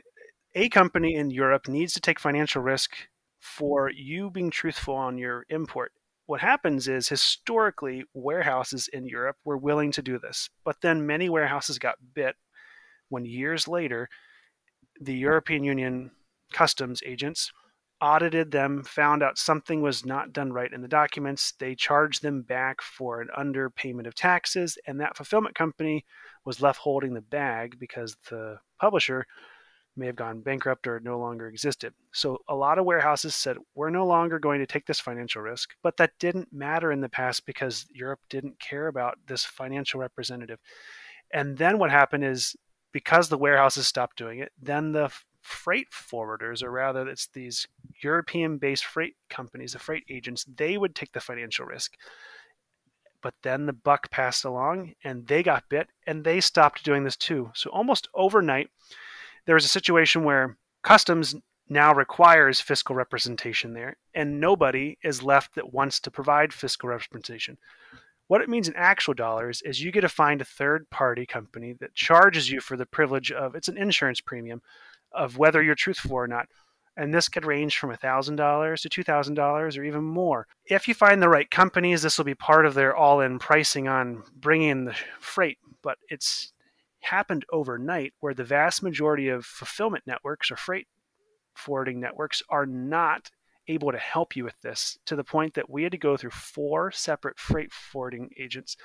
A company in Europe needs to take financial risk for you being truthful on your import. What happens is historically, warehouses in Europe were willing to do this, but then many warehouses got bit when years later the European Union customs agents audited them, found out something was not done right in the documents. They charged them back for an underpayment of taxes, and that fulfillment company was left holding the bag because the publisher may have gone bankrupt or no longer existed. So a lot of warehouses said, we're no longer going to take this financial risk. But that didn't matter in the past because Europe didn't care about this financial representative. And then what happened is because the warehouses stopped doing it, then the freight forwarders, or rather, it's these European based freight companies, the freight agents, they would take the financial risk. But then the buck passed along and they got bit and they stopped doing this too. So almost overnight, there was a situation where customs now requires fiscal representation there, and nobody is left that wants to provide fiscal representation. What it means in actual dollars is you get to find a third party company that charges you for the privilege of it's an insurance premium of whether you're truthful or not. And this could range from $1,000 to $2,000 or even more. If you find the right companies, this will be part of their all in pricing on bringing in the freight. But it's happened overnight where the vast majority of fulfillment networks or freight forwarding networks are not able to help you with this to the point that we had to go through four separate freight forwarding agents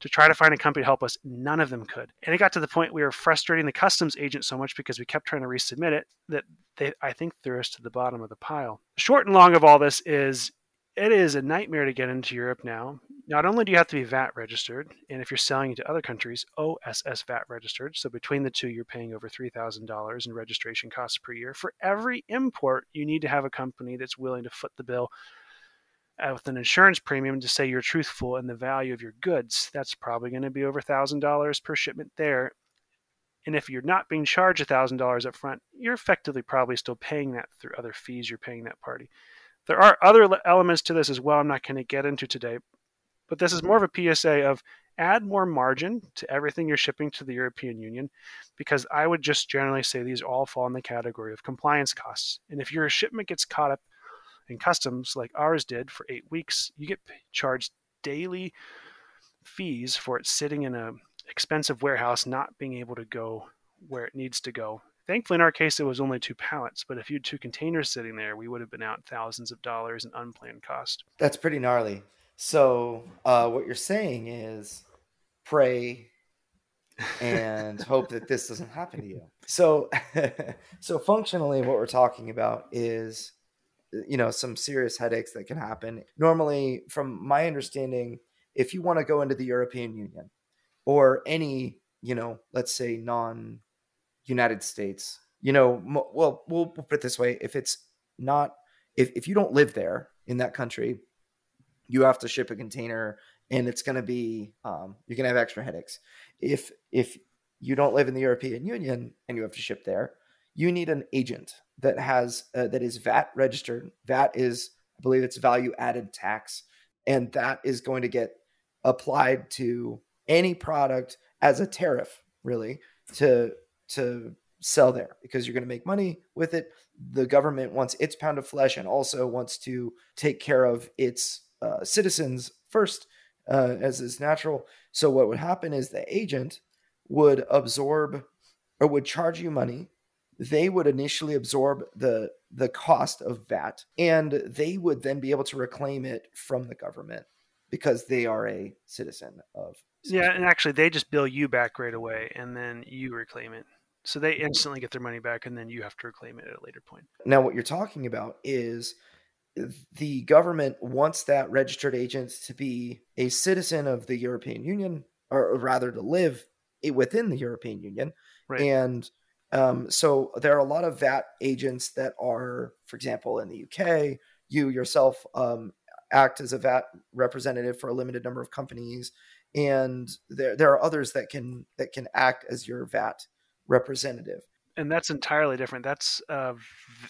to try to find a company to help us. None of them could. And it got to the point we were frustrating the customs agent so much because we kept trying to resubmit it that they, I think, threw us to the bottom of the pile. Short and long of all this is it is a nightmare to get into Europe now. Not only do you have to be VAT registered, and if you're selling to other countries, OSS VAT registered. So between the two, you're paying over $3,000 in registration costs per year. For every import, you need to have a company that's willing to foot the bill uh, with an insurance premium to say you're truthful in the value of your goods. That's probably going to be over $1,000 per shipment there. And if you're not being charged $1,000 up front, you're effectively probably still paying that through other fees you're paying that party. There are other elements to this as well, I'm not going to get into today, but this is more of a PSA of add more margin to everything you're shipping to the European Union because I would just generally say these all fall in the category of compliance costs. And if your shipment gets caught up in customs like ours did for eight weeks, you get charged daily fees for it sitting in a expensive warehouse, not being able to go where it needs to go. Thankfully, in our case, it was only two pallets, but if you had two containers sitting there, we would have been out thousands of dollars in unplanned cost. That's pretty gnarly. So, uh, what you're saying is pray and hope that this doesn't happen to you. So, so functionally, what we're talking about is, you know, some serious headaches that can happen. Normally, from my understanding, if you want to go into the European Union or any, you know, let's say non United States, you know, well, we'll put it this way: if it's not, if if you don't live there in that country, you have to ship a container, and it's going to be, um, you're going to have extra headaches. If if you don't live in the European Union and you have to ship there, you need an agent that has uh, that is VAT registered. VAT is, I believe, it's value added tax, and that is going to get applied to any product as a tariff, really, to to sell there because you're going to make money with it. The government wants its pound of flesh and also wants to take care of its uh, citizens first, uh, as is natural. So what would happen is the agent would absorb or would charge you money. They would initially absorb the the cost of VAT, and they would then be able to reclaim it from the government because they are a citizen of. Yeah, and actually, they just bill you back right away, and then you reclaim it. So they instantly get their money back, and then you have to reclaim it at a later point. Now, what you're talking about is the government wants that registered agent to be a citizen of the European Union, or rather to live within the European Union. Right. And um, so there are a lot of VAT agents that are, for example, in the UK. You yourself um, act as a VAT representative for a limited number of companies, and there there are others that can that can act as your VAT representative. And that's entirely different. That's uh,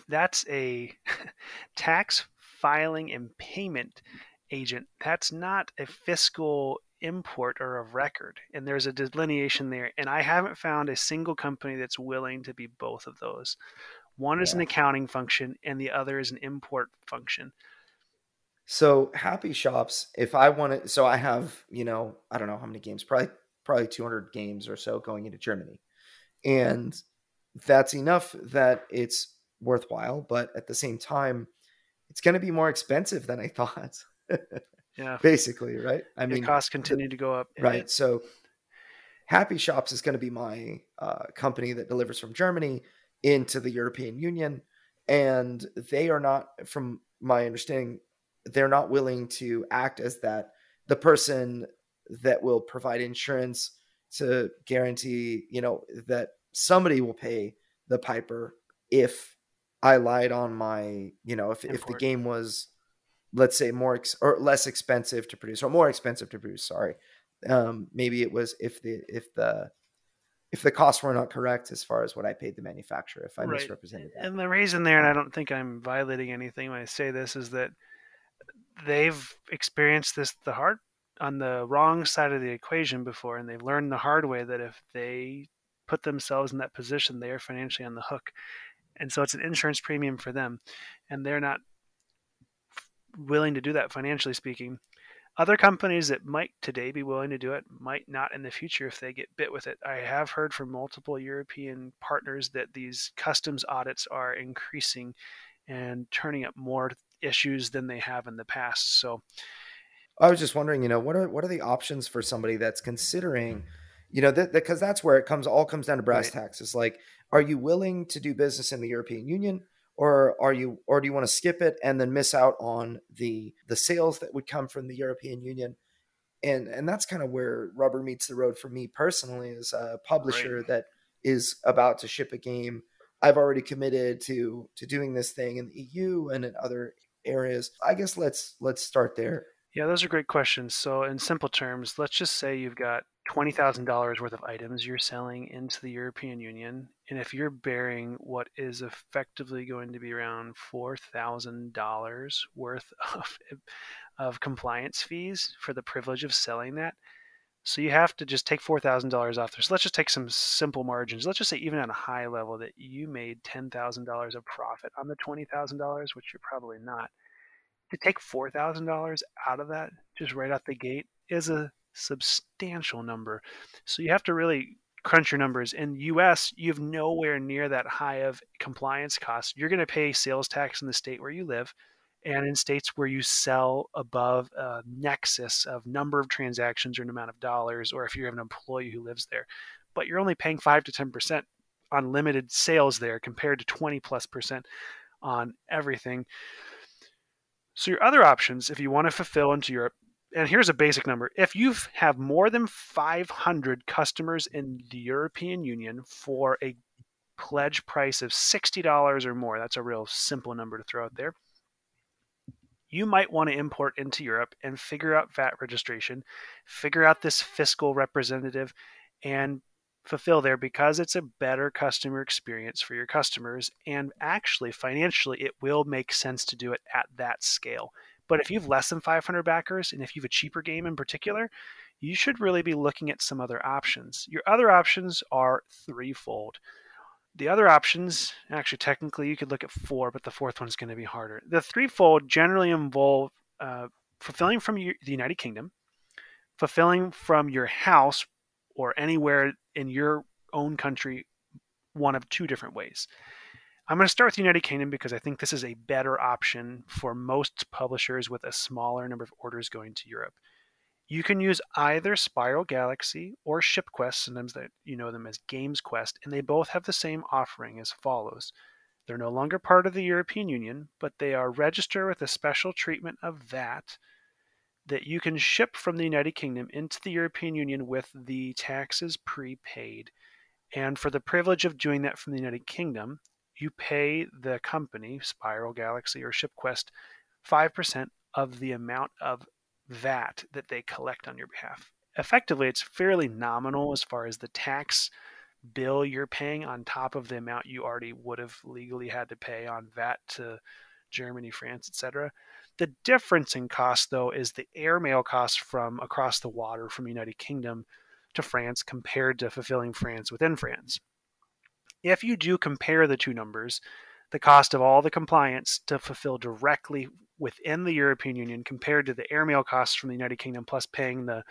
that's a tax filing and payment agent. That's not a fiscal import or a record. And there's a delineation there. And I haven't found a single company that's willing to be both of those. One is yeah. an accounting function, and the other is an import function. So happy shops, if I want to, so I have, you know, I don't know how many games, probably probably 200 games or so going into Germany, and that's enough that it's worthwhile. But at the same time, it's going to be more expensive than I thought. yeah, basically, right? I mean, costs continue to go up, right? So Happy Shops is going to be my uh, company that delivers from Germany into the European Union, and they are not, from my understanding, they're not willing to act as that the person that will provide insurance to guarantee you know that somebody will pay the piper if i lied on my you know if, if the game was let's say more ex- or less expensive to produce or more expensive to produce sorry um maybe it was if the if the if the costs were not correct as far as what I paid the manufacturer, if I right. misrepresented that. And the reason there, and I don't think I'm violating anything when I say this, is that they've experienced this the hard on the wrong side of the equation before and they've learned the hard way that if they put themselves in that position they are financially on the hook. And so it's an insurance premium for them and they're not willing to do that financially speaking. Other companies that might today be willing to do it might not in the future if they get bit with it. I have heard from multiple european partners that these customs audits are increasing and turning up more issues than they have in the past. So I was just wondering, you know, what are what are the options for somebody that's considering, you know, that because that's where it comes all comes down to brass right. tacks. It's like, are you willing to do business in the European Union? Or are you or do you want to skip it and then miss out on the the sales that would come from the European Union? And and that's kind of where rubber meets the road for me personally as a publisher right. that is about to ship a game I've already committed to to doing this thing in the EU and in other areas. I guess let's let's start there. Yeah, those are great questions. So in simple terms, let's just say you've got $20,000 worth of items you're selling into the European Union and if you're bearing what is effectively going to be around $4,000 worth of of compliance fees for the privilege of selling that, So you have to just take four thousand dollars off there. So let's just take some simple margins. Let's just say even at a high level that you made ten thousand dollars of profit on the twenty thousand dollars, which you're probably not. To take four thousand dollars out of that just right out the gate is a substantial number. So you have to really crunch your numbers. In US, you have nowhere near that high of compliance costs. You're going to pay sales tax in the state where you live and in states where you sell above a nexus of number of transactions or an amount of dollars, or if you have an employee who lives there. But you're only paying 5 to 10% on limited sales there compared to 20 plus percent on everything. So, your other options, if you want to fulfill into Europe, and here's a basic number if you have more than 500 customers in the European Union for a pledge price of $60 or more, that's a real simple number to throw out there you might want to import into Europe and figure out VAT registration, figure out this fiscal representative, and fulfill there because it's a better customer experience for your customers. And actually, financially, it will make sense to do it at that scale. But if you have less than 500 backers, and if you have a cheaper game in particular, you should really be looking at some other options. Your other options are threefold the other options, actually, technically, you could look at four, but the fourth one's going to be harder. The threefold generally involve uh, fulfilling from the United Kingdom, fulfilling from your house or anywhere in your own country, one of two different ways. I'm going to start with the United Kingdom because I think this is a better option for most publishers with a smaller number of orders going to Europe. You can use either Spiral Galaxy or ShipQuest, sometimes that you know them as Games Quest, and they both have the same offering as follows. They're no longer part of the European Union, but they are registered with a special treatment of VAT that you can ship from the United Kingdom into the European Union with the taxes prepaid. And for the privilege of doing that from the United Kingdom, you pay the company, Spiral Galaxy or ShipQuest, 5% of the amount of VAT that they collect on your behalf. Effectively, it's fairly nominal as far as the tax bill you're paying on top of the amount you already would have legally had to pay on VAT to Germany, France, etc. The difference in cost, though, is the airmail cost from across the water from United Kingdom to France compared to fulfilling France within France. If you do compare the two numbers, the cost of all the compliance to fulfill directly within the European Union compared to the airmail costs from the United Kingdom, plus paying the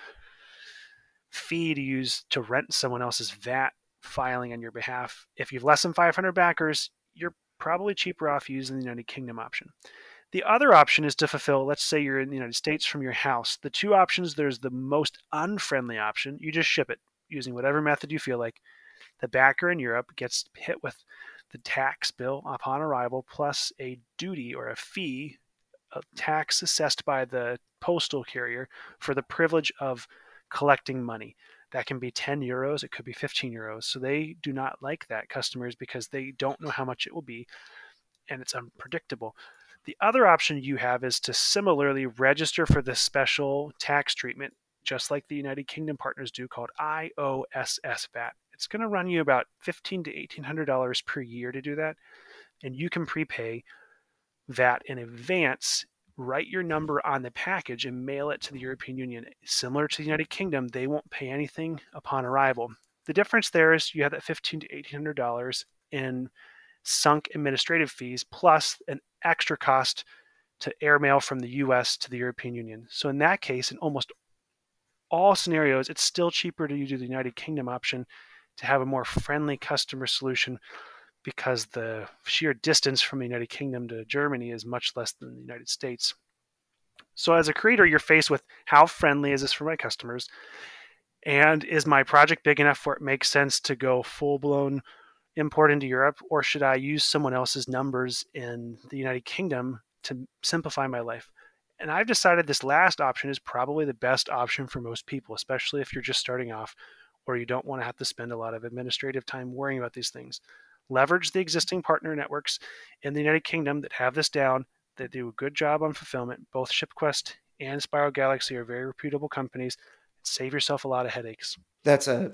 fee to use to rent someone else's VAT filing on your behalf. If you've less than 500 backers, you're probably cheaper off using the United Kingdom option. The other option is to fulfill, let's say you're in the United States from your house. The two options, there's the most unfriendly option. You just ship it using whatever method you feel like. The backer in Europe gets hit with the tax bill upon arrival plus a duty or a fee, a tax assessed by the postal carrier for the privilege of collecting money. That can be 10 euros, it could be 15 euros. So they do not like that, customers, because they don't know how much it will be and it's unpredictable. The other option you have is to similarly register for the special tax treatment, just like the United Kingdom partners do, called IOSS VAT. It's going to run you about fifteen to eighteen hundred dollars per year to do that, and you can prepay that in advance. Write your number on the package and mail it to the European Union. Similar to the United Kingdom, they won't pay anything upon arrival. The difference there is you have that fifteen to eighteen hundred dollars in sunk administrative fees plus an extra cost to airmail from the US to the European Union. So in that case, in almost all scenarios, it's still cheaper to use the United Kingdom option to have a more friendly customer solution because the sheer distance from the United Kingdom to Germany is much less than the United States. So, as a creator, you're faced with how friendly is this for my customers? And is my project big enough where it makes sense to go full blown import into Europe? Or should I use someone else's numbers in the United Kingdom to simplify my life? And I've decided this last option is probably the best option for most people, especially if you're just starting off or you don't want to have to spend a lot of administrative time worrying about these things. Leverage the existing partner networks in the United Kingdom that have this down, that do a good job on fulfillment. Both ShipQuest and Spiral Galaxy are very reputable companies. Save yourself a lot of headaches. That's a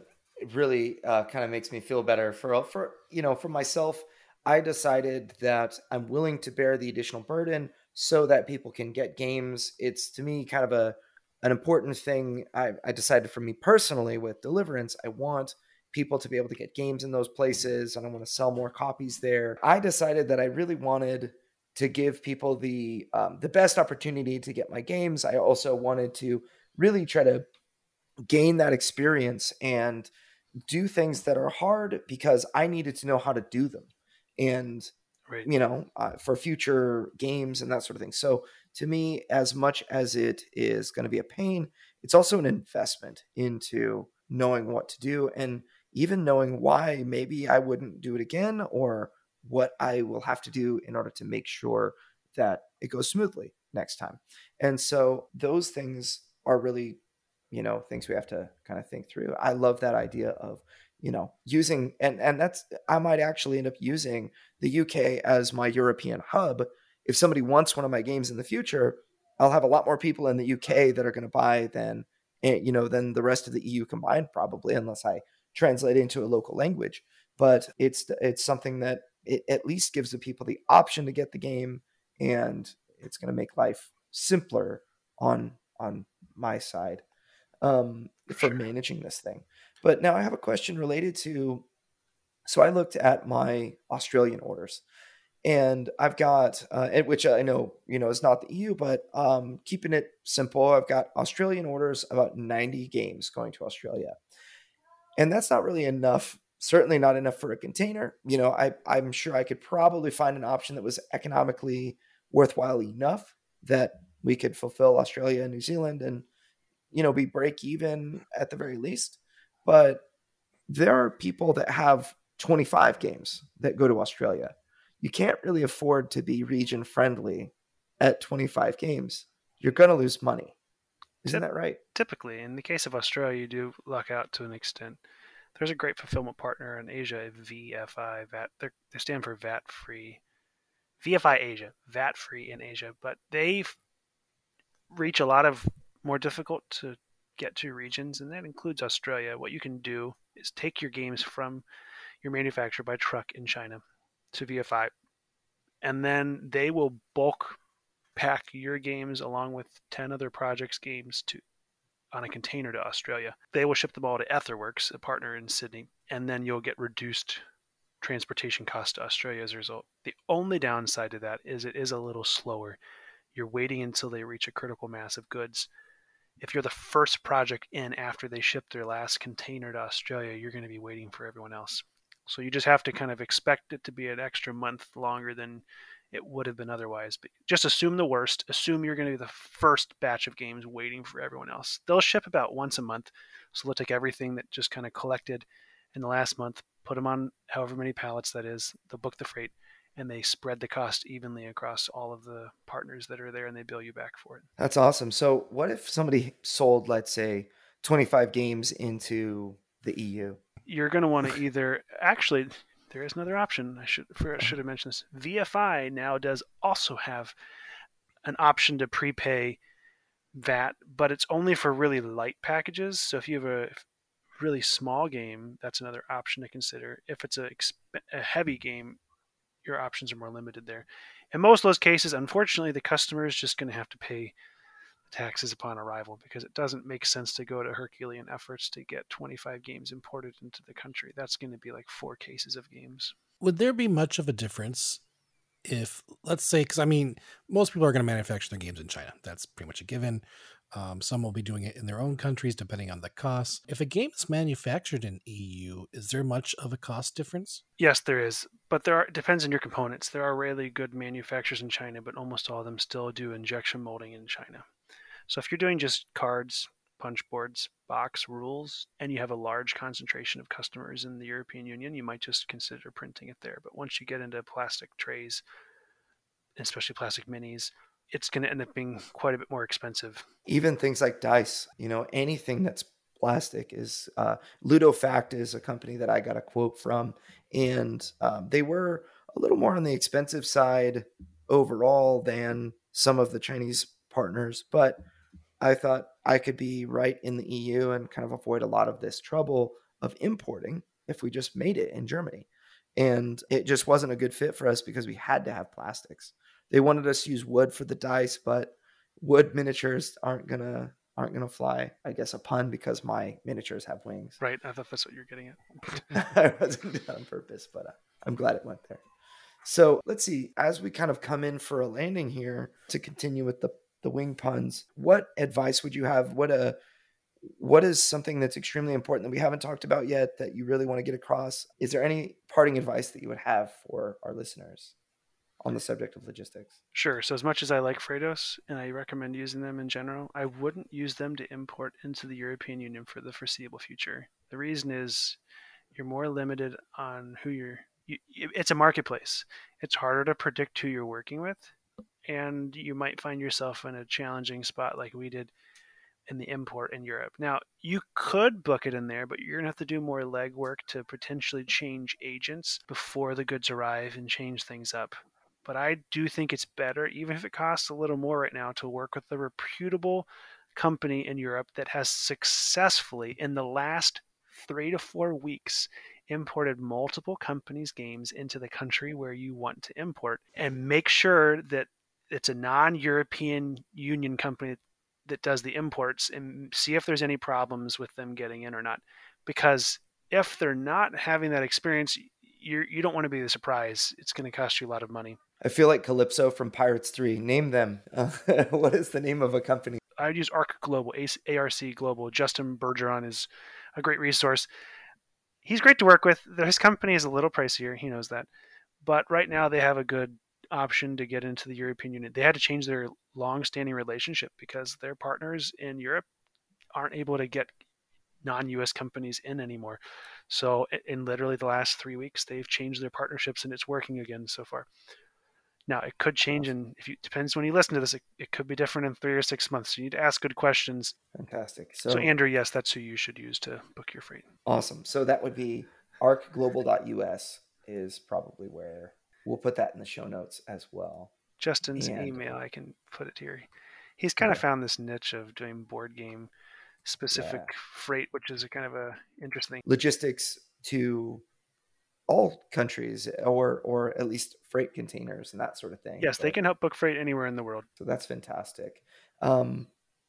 really uh, kind of makes me feel better for for you know for myself. I decided that I'm willing to bear the additional burden so that people can get games. It's to me kind of a an important thing I, I decided for me personally with Deliverance, I want people to be able to get games in those places and I want to sell more copies there. I decided that I really wanted to give people the um, the best opportunity to get my games. I also wanted to really try to gain that experience and do things that are hard because I needed to know how to do them. And right. you know, uh, for future games and that sort of thing. So to me, as much as it is going to be a pain, it's also an investment into knowing what to do and even knowing why maybe I wouldn't do it again or what I will have to do in order to make sure that it goes smoothly next time. And so those things are really, you know, things we have to kind of think through. I love that idea of, you know, using and and that's I might actually end up using the UK as my European hub. If somebody wants one of my games in the future, I'll have a lot more people in the UK that are going to buy than eh, you know than the rest of the EU combined probably unless I translate into a local language. But it's it's something that it at least gives the people the option to get the game, and it's going to make life simpler on on my side um, for managing this thing. But now I have a question related to. So I looked at my Australian orders, and I've got uh, which I know you know is not the EU, but um, keeping it simple, I've got Australian orders about ninety games going to Australia, and that's not really enough certainly not enough for a container. You know, I, I'm sure I could probably find an option that was economically worthwhile enough that we could fulfill Australia and New Zealand and, you know, be break even at the very least. But there are people that have 25 games that go to Australia. You can't really afford to be region friendly at 25 games. You're going to lose money. Isn't that right? Typically, in the case of Australia, you do luck out to an extent. There's a great fulfillment partner in Asia, VFI, VAT. They stand for VAT free. VFI Asia, VAT free in Asia, but they reach a lot of more difficult to get to regions, and that includes Australia. What you can do is take your games from your manufacturer by truck in China to VFI, and then they will bulk pack your games along with 10 other projects games to on a container to Australia. They will ship them all to Aetherworks, a partner in Sydney, and then you'll get reduced transportation costs to Australia as a result. The only downside to that is it is a little slower. You're waiting until they reach a critical mass of goods. If you're the first project in after they ship their last container to Australia, you're going to be waiting for everyone else. So you just have to kind of expect it to be an extra month longer than it would have been otherwise. But just assume the worst. Assume you're going to be the first batch of games waiting for everyone else. They'll ship about once a month. So they'll take everything that just kind of collected in the last month, put them on however many pallets that is, they'll book the freight, and they spread the cost evenly across all of the partners that are there and they bill you back for it. That's awesome. So what if somebody sold, let's say, 25 games into the EU? You're going to want to either actually there is another option. I should I should have mentioned this. VFI now does also have an option to prepay VAT, but it's only for really light packages. So if you have a really small game, that's another option to consider. If it's a, a heavy game, your options are more limited there. In most of those cases, unfortunately, the customer is just going to have to pay taxes upon arrival because it doesn't make sense to go to Herculean efforts to get 25 games imported into the country. That's going to be like four cases of games. Would there be much of a difference if, let's say, because I mean, most people are going to manufacture their games in China. That's pretty much a given. Um, some will be doing it in their own countries depending on the cost. If a game is manufactured in EU, is there much of a cost difference? Yes, there is, but there are, depends on your components. There are really good manufacturers in China, but almost all of them still do injection molding in China. So if you're doing just cards, punch boards, box rules, and you have a large concentration of customers in the European Union, you might just consider printing it there. But once you get into plastic trays, especially plastic minis, it's going to end up being quite a bit more expensive. Even things like dice, you know, anything that's plastic is uh, Ludofact is a company that I got a quote from, and um, they were a little more on the expensive side overall than some of the Chinese partners, but I thought I could be right in the EU and kind of avoid a lot of this trouble of importing if we just made it in Germany. And it just wasn't a good fit for us because we had to have plastics. They wanted us to use wood for the dice, but wood miniatures aren't gonna aren't to fly. I guess a pun because my miniatures have wings. Right. I thought that's what you're getting at. I wasn't doing on purpose, but uh, I'm glad it went there. So let's see. As we kind of come in for a landing here to continue with the the wing puns, what advice would you have? What a what is something that's extremely important that we haven't talked about yet that you really want to get across? Is there any parting advice that you would have for our listeners on the subject of logistics? Sure. So, as much as I like Freightos and I recommend using them in general, I wouldn't use them to import into the European Union for the foreseeable future. The reason is you're more limited on who you're. You, it's a marketplace. It's harder to predict who you're working with, and you might find yourself in a challenging spot like we did in the import in Europe. Now, you could book it in there, but you're going to have to do more legwork to potentially change agents before the goods arrive and change things up. But I do think it's better, even if it costs a little more right now, to work with a reputable company in Europe that has successfully, in the last three to four weeks, imported multiple companies' games into the country where you want to import and make sure that it's a non-European Union company that does the imports and see if there's any problems with them getting in or not. Because if they're not having that experience, you're, you don't want to be the surprise. It's going to cost you a lot of money. I feel like Calypso from Pirates 3. Name them. Uh, what is the name of a company? I'd use ARC Global, ARC Global. Justin Bergeron is a great resource. He's great to work with. His company is a little pricier. He knows that. But right now they have a good option to get into the European Union. They had to change their long-standing relationship because their partners in Europe aren't able to get non-US companies in anymore. So in literally the last 3 weeks they've changed their partnerships and it's working again so far. Now it could change and if you depends when you listen to this it, it, could be different in 3 or 6 months. So you need to ask good questions. Fantastic. So, so Andrew, yes, that's who you should use to book your freight. Awesome. So that would be arcglobal.us is probably where We'll put that in the show notes as well. Justin's and, email, I can put it here. He's kind yeah. of found this niche of doing board game specific yeah. freight, which is a kind of a interesting logistics to all countries or or at least freight containers and that sort of thing. Yes, but, they can help book freight anywhere in the world. So that's fantastic. Um,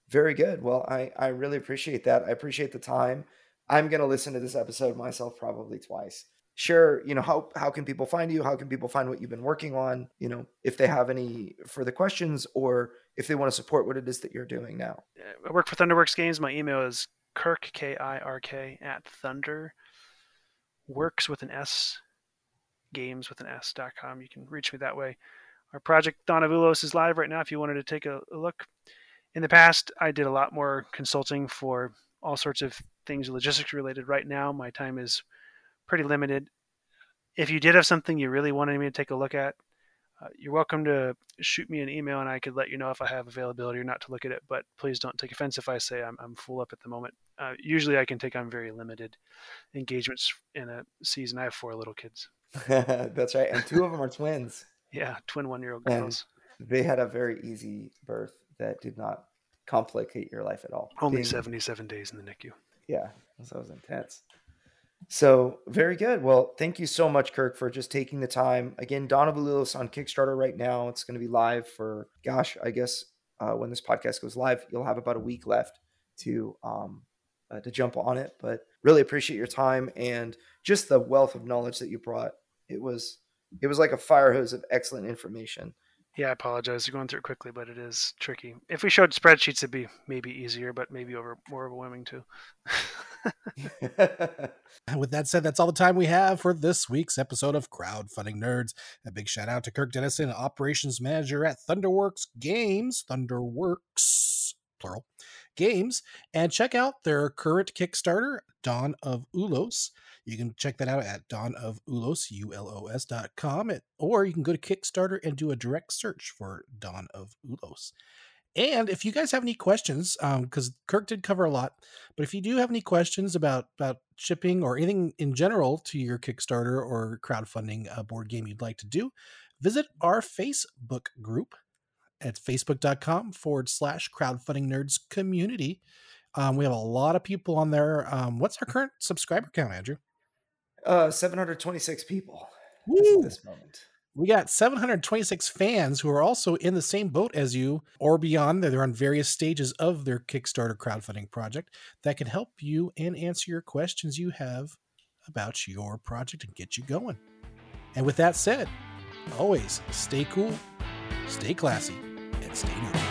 very good. Well, I I really appreciate that. I appreciate the time. I'm going to listen to this episode myself probably twice Sure, you know how how can people find you how can people find what you've been working on you know if they have any further questions or if they want to support what it is that you're doing now i work for thunderworks games my email is kirk k-i-r-k at thunder works with an s games with an s dot com. You can reach me that way. Our project Dawn of Ulos is live right now if you wanted to take a, a look. In the past i did a lot more consulting for all sorts of things logistics related. Right now my time is pretty limited. If you did have something you really wanted me to take a look at, uh, you're welcome to shoot me an email and I could let you know if I have availability or not to look at it. But please don't take offense if I say I'm, I'm full up at the moment. Uh, usually I can take on very limited engagements in a season. I have four little kids. That's right. And two of them are twins. Yeah, twin one year old girls. And they had a very easy birth that did not complicate your life at all. Only Being, 77 days in the NICU. Yeah, that was intense. So very good. Well, thank you so much, Kirk, for just taking the time. Again, of Ulos on Kickstarter right now. It's going to be live for, gosh, I guess uh, when this podcast goes live, you'll have about a week left to um, uh, to jump on it. But really appreciate your time and just the wealth of knowledge that you brought. It was it was like a fire hose of excellent information. Yeah, I apologize. You're going through it quickly, but it is tricky. If we showed spreadsheets, it'd be maybe easier, but maybe over more overwhelming too. with that said, that's all the time we have for this week's episode of Crowdfunding Nerds. A big shout out to Kirk Dennison, operations manager at Thunderworks Games, Thunderworks plural games, and check out their current Kickstarter, Dawn of Ulos. You can check that out at dawnofUlos, U-L-O-S dot com, or you can go to Kickstarter and do a direct search for Dawn of Ulos. And if you guys have any questions, because um, Kirk did cover a lot, but if you do have any questions about about shipping or anything in general to your Kickstarter or crowdfunding uh, board game you'd like to do, visit our Facebook group at facebook.com forward slash crowdfunding nerds community. Um, we have a lot of people on there. Um, what's our current subscriber count, Andrew? Uh, 726 people at this moment. we got 726 fans who are also in the same boat as you or beyond. They're on various stages of their Kickstarter crowdfunding project that can help you and answer your questions you have about your project and get you going. And with that said, always stay cool, stay classy, and stay new.